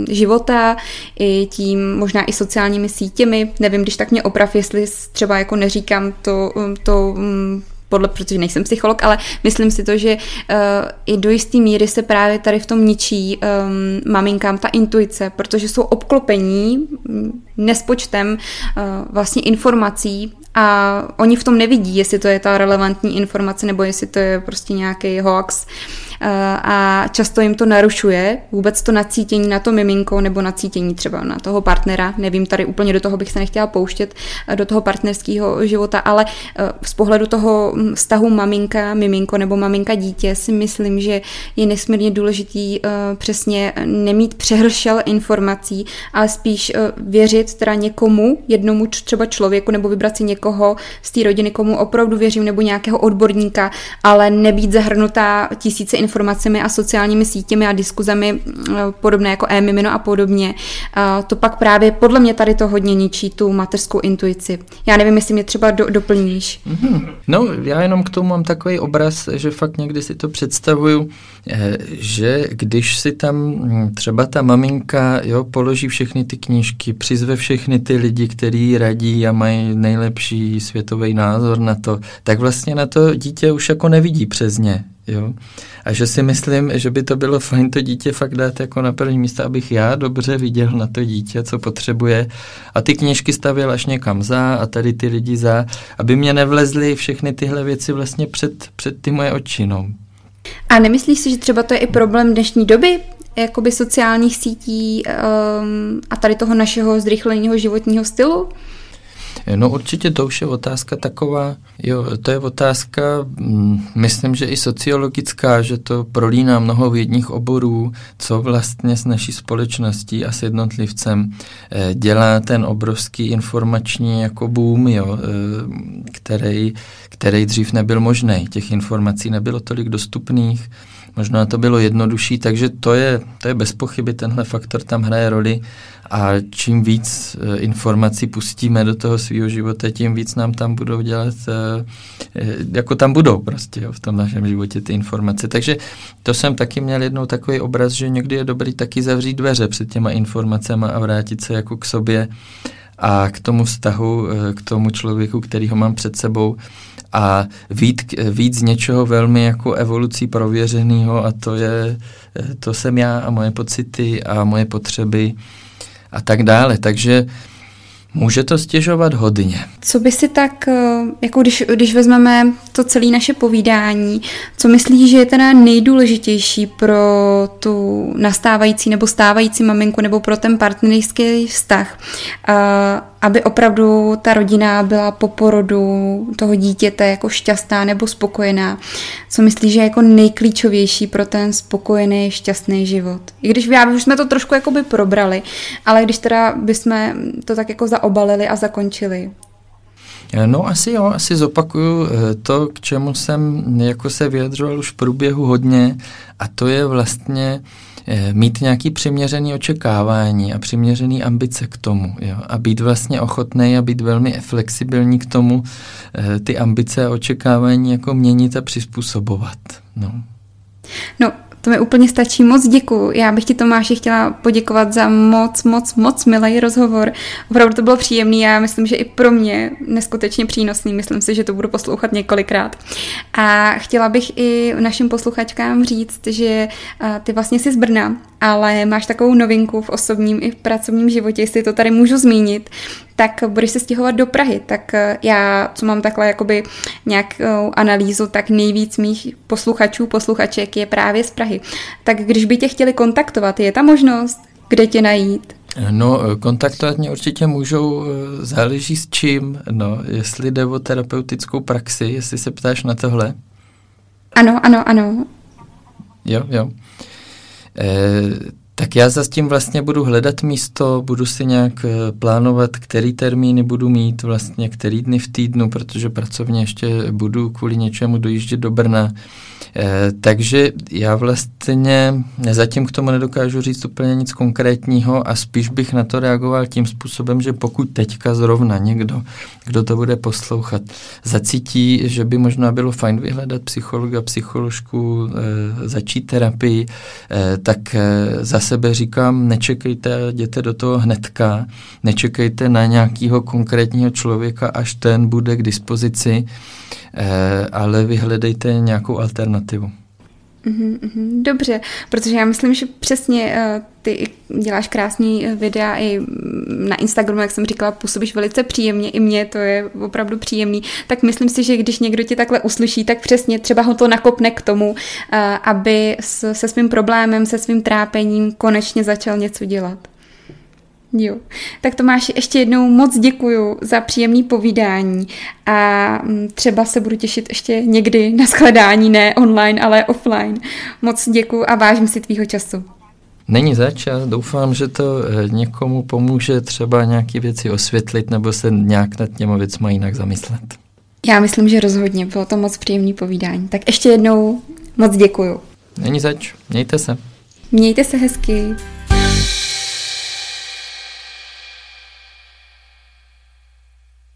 života, i tím možná i sociálními sítěmi, nevím, když tak mě oprav, jestli třeba jako neříkám to, to mm, podle, protože nejsem psycholog, ale myslím si to, že uh, i do jisté míry se právě tady v tom ničí um, maminkám ta intuice, protože jsou obklopení mm, nespočtem uh, vlastně informací a oni v tom nevidí, jestli to je ta relevantní informace nebo jestli to je prostě nějaký hoax. Eh, a často jim to narušuje vůbec to nacítění na to miminko nebo nacítění třeba na toho partnera. Nevím, tady úplně do toho bych se nechtěla pouštět, eh, do toho partnerského života, ale eh, z pohledu toho hm, vztahu maminka, miminko nebo maminka dítě si myslím, že je nesmírně důležitý přesně nemít přehršel informací, ale spíš věřit teda někomu, jednomu třeba člověku nebo vybrat si někoho z té rodiny, komu opravdu věřím, nebo nějakého odborníka, ale nebýt zahrnutá tisíce informacemi a sociálními sítěmi a diskuzemi eh, podobné jako e-mimino a podobně, eh, to pak právě podle mě tady to hodně ničí tu mateřskou intuici. Já nevím, jestli mě třeba do, doplníš. Mm-hmm. No, já jenom k tomu mám takový obraz, že fakt někdy si to představuju, eh, že když si tam hm, třeba ta maminka jo, položí všechny ty knížky, přizve všechny ty lidi, kteří radí a mají nejlepší světový názor na to, tak vlastně na to dítě už jako nevidí přes ně Jo? A že si myslím, že by to bylo fajn to dítě fakt dát jako na první místo, abych já dobře viděl na to dítě, co potřebuje a ty kněžky stavěl až někam za a tady ty lidi za, aby mě nevlezly všechny tyhle věci vlastně před, před ty moje oči. No. A nemyslíš si, že třeba to je i problém dnešní doby, jakoby sociálních sítí um, a tady toho našeho zrychleného životního stylu? No určitě to už je otázka taková, jo, to je otázka, mm, myslím, že i sociologická, že to prolíná mnoho vědních oborů, co vlastně s naší společností a s jednotlivcem eh, dělá ten obrovský informační jako boom, jo, eh, který, který dřív nebyl možný. Těch informací nebylo tolik dostupných, možná to bylo jednodušší, takže to je, to je bez pochyby, tenhle faktor tam hraje roli a čím víc uh, informací pustíme do toho svého života, tím víc nám tam budou dělat, uh, jako tam budou prostě jo, v tom našem životě ty informace. Takže to jsem taky měl jednou takový obraz, že někdy je dobrý taky zavřít dveře před těma informacemi a vrátit se jako k sobě a k tomu vztahu, k tomu člověku, který ho mám před sebou a víc, víc něčeho velmi jako evolucí prověřeného a to je, to jsem já a moje pocity a moje potřeby a tak dále. Takže Může to stěžovat hodně. Co by si tak, eh, jako když, když vezmeme to celé naše povídání, co myslíš, že je teda nejdůležitější pro tu nastávající nebo stávající maminku nebo pro ten partnerský vztah, eh, aby opravdu ta rodina byla po porodu toho dítěte jako šťastná nebo spokojená. Co myslíš, že je jako nejklíčovější pro ten spokojený, šťastný život? I když já už jsme to trošku jakoby probrali, ale když teda bychom to tak jako zaobalili a zakončili. No asi jo, asi zopakuju eh, to, k čemu jsem jako se vyjadřoval už v průběhu hodně a to je vlastně Eh, mít nějaký přiměřený očekávání a přiměřený ambice k tomu jo? a být vlastně ochotný a být velmi flexibilní k tomu eh, ty ambice a očekávání jako měnit a přizpůsobovat. No. No, to mi úplně stačí. Moc děkuji. Já bych ti Tomáši chtěla poděkovat za moc, moc, moc milý rozhovor. Opravdu to bylo příjemný. Já myslím, že i pro mě neskutečně přínosný. Myslím si, že to budu poslouchat několikrát. A chtěla bych i našim posluchačkám říct, že ty vlastně jsi z Brna, ale máš takovou novinku v osobním i v pracovním životě, jestli to tady můžu zmínit, tak budeš se stěhovat do Prahy. Tak eh, já, co mám takhle jakoby nějakou analýzu, tak nejvíc mých posluchačů, posluchaček je právě z Prahy. Tak když by tě chtěli kontaktovat, je ta možnost, kde tě najít? No, eh, kontaktovat mě určitě můžou, eh, záleží s čím, no, jestli jde o terapeutickou praxi, jestli se ptáš na tohle. Ano, ano, ano. Jo, jo. E, tak já za tím vlastně budu hledat místo, budu si nějak eh, plánovat, který termíny budu mít, vlastně který dny v týdnu, protože pracovně ještě budu kvůli něčemu dojíždět do Brna. Eh, takže já vlastně zatím k tomu nedokážu říct úplně nic konkrétního a spíš bych na to reagoval tím způsobem, že pokud teďka zrovna někdo, kdo to bude poslouchat, zacítí, že by možná bylo fajn vyhledat psychologa, psycholožku, eh, začít terapii, eh, tak za sebe říkám, nečekejte, jděte do toho hnedka, nečekejte na nějakého konkrétního člověka, až ten bude k dispozici, Eh, ale vyhledejte nějakou alternativu. Mhm, mhm, dobře, protože já myslím, že přesně eh, ty děláš krásný videa i na Instagramu, jak jsem říkala, působíš velice příjemně, i mně to je opravdu příjemný, tak myslím si, že když někdo tě takhle uslyší, tak přesně třeba ho to nakopne k tomu, eh, aby se svým problémem, se svým trápením konečně začal něco dělat. Jo. Tak Tomáši, ještě jednou moc děkuju za příjemný povídání a mm, třeba se budu těšit ještě někdy na shledání, ne online, ale offline. Moc děkuju a vážím si tvýho času. Není zač, já doufám, že to eh, někomu pomůže třeba nějaké věci osvětlit nebo se nějak nad těma věcma jinak zamyslet. Já myslím, že rozhodně. Bylo to moc příjemný povídání. Tak ještě jednou moc děkuju. Není zač, mějte se. Mějte se hezky.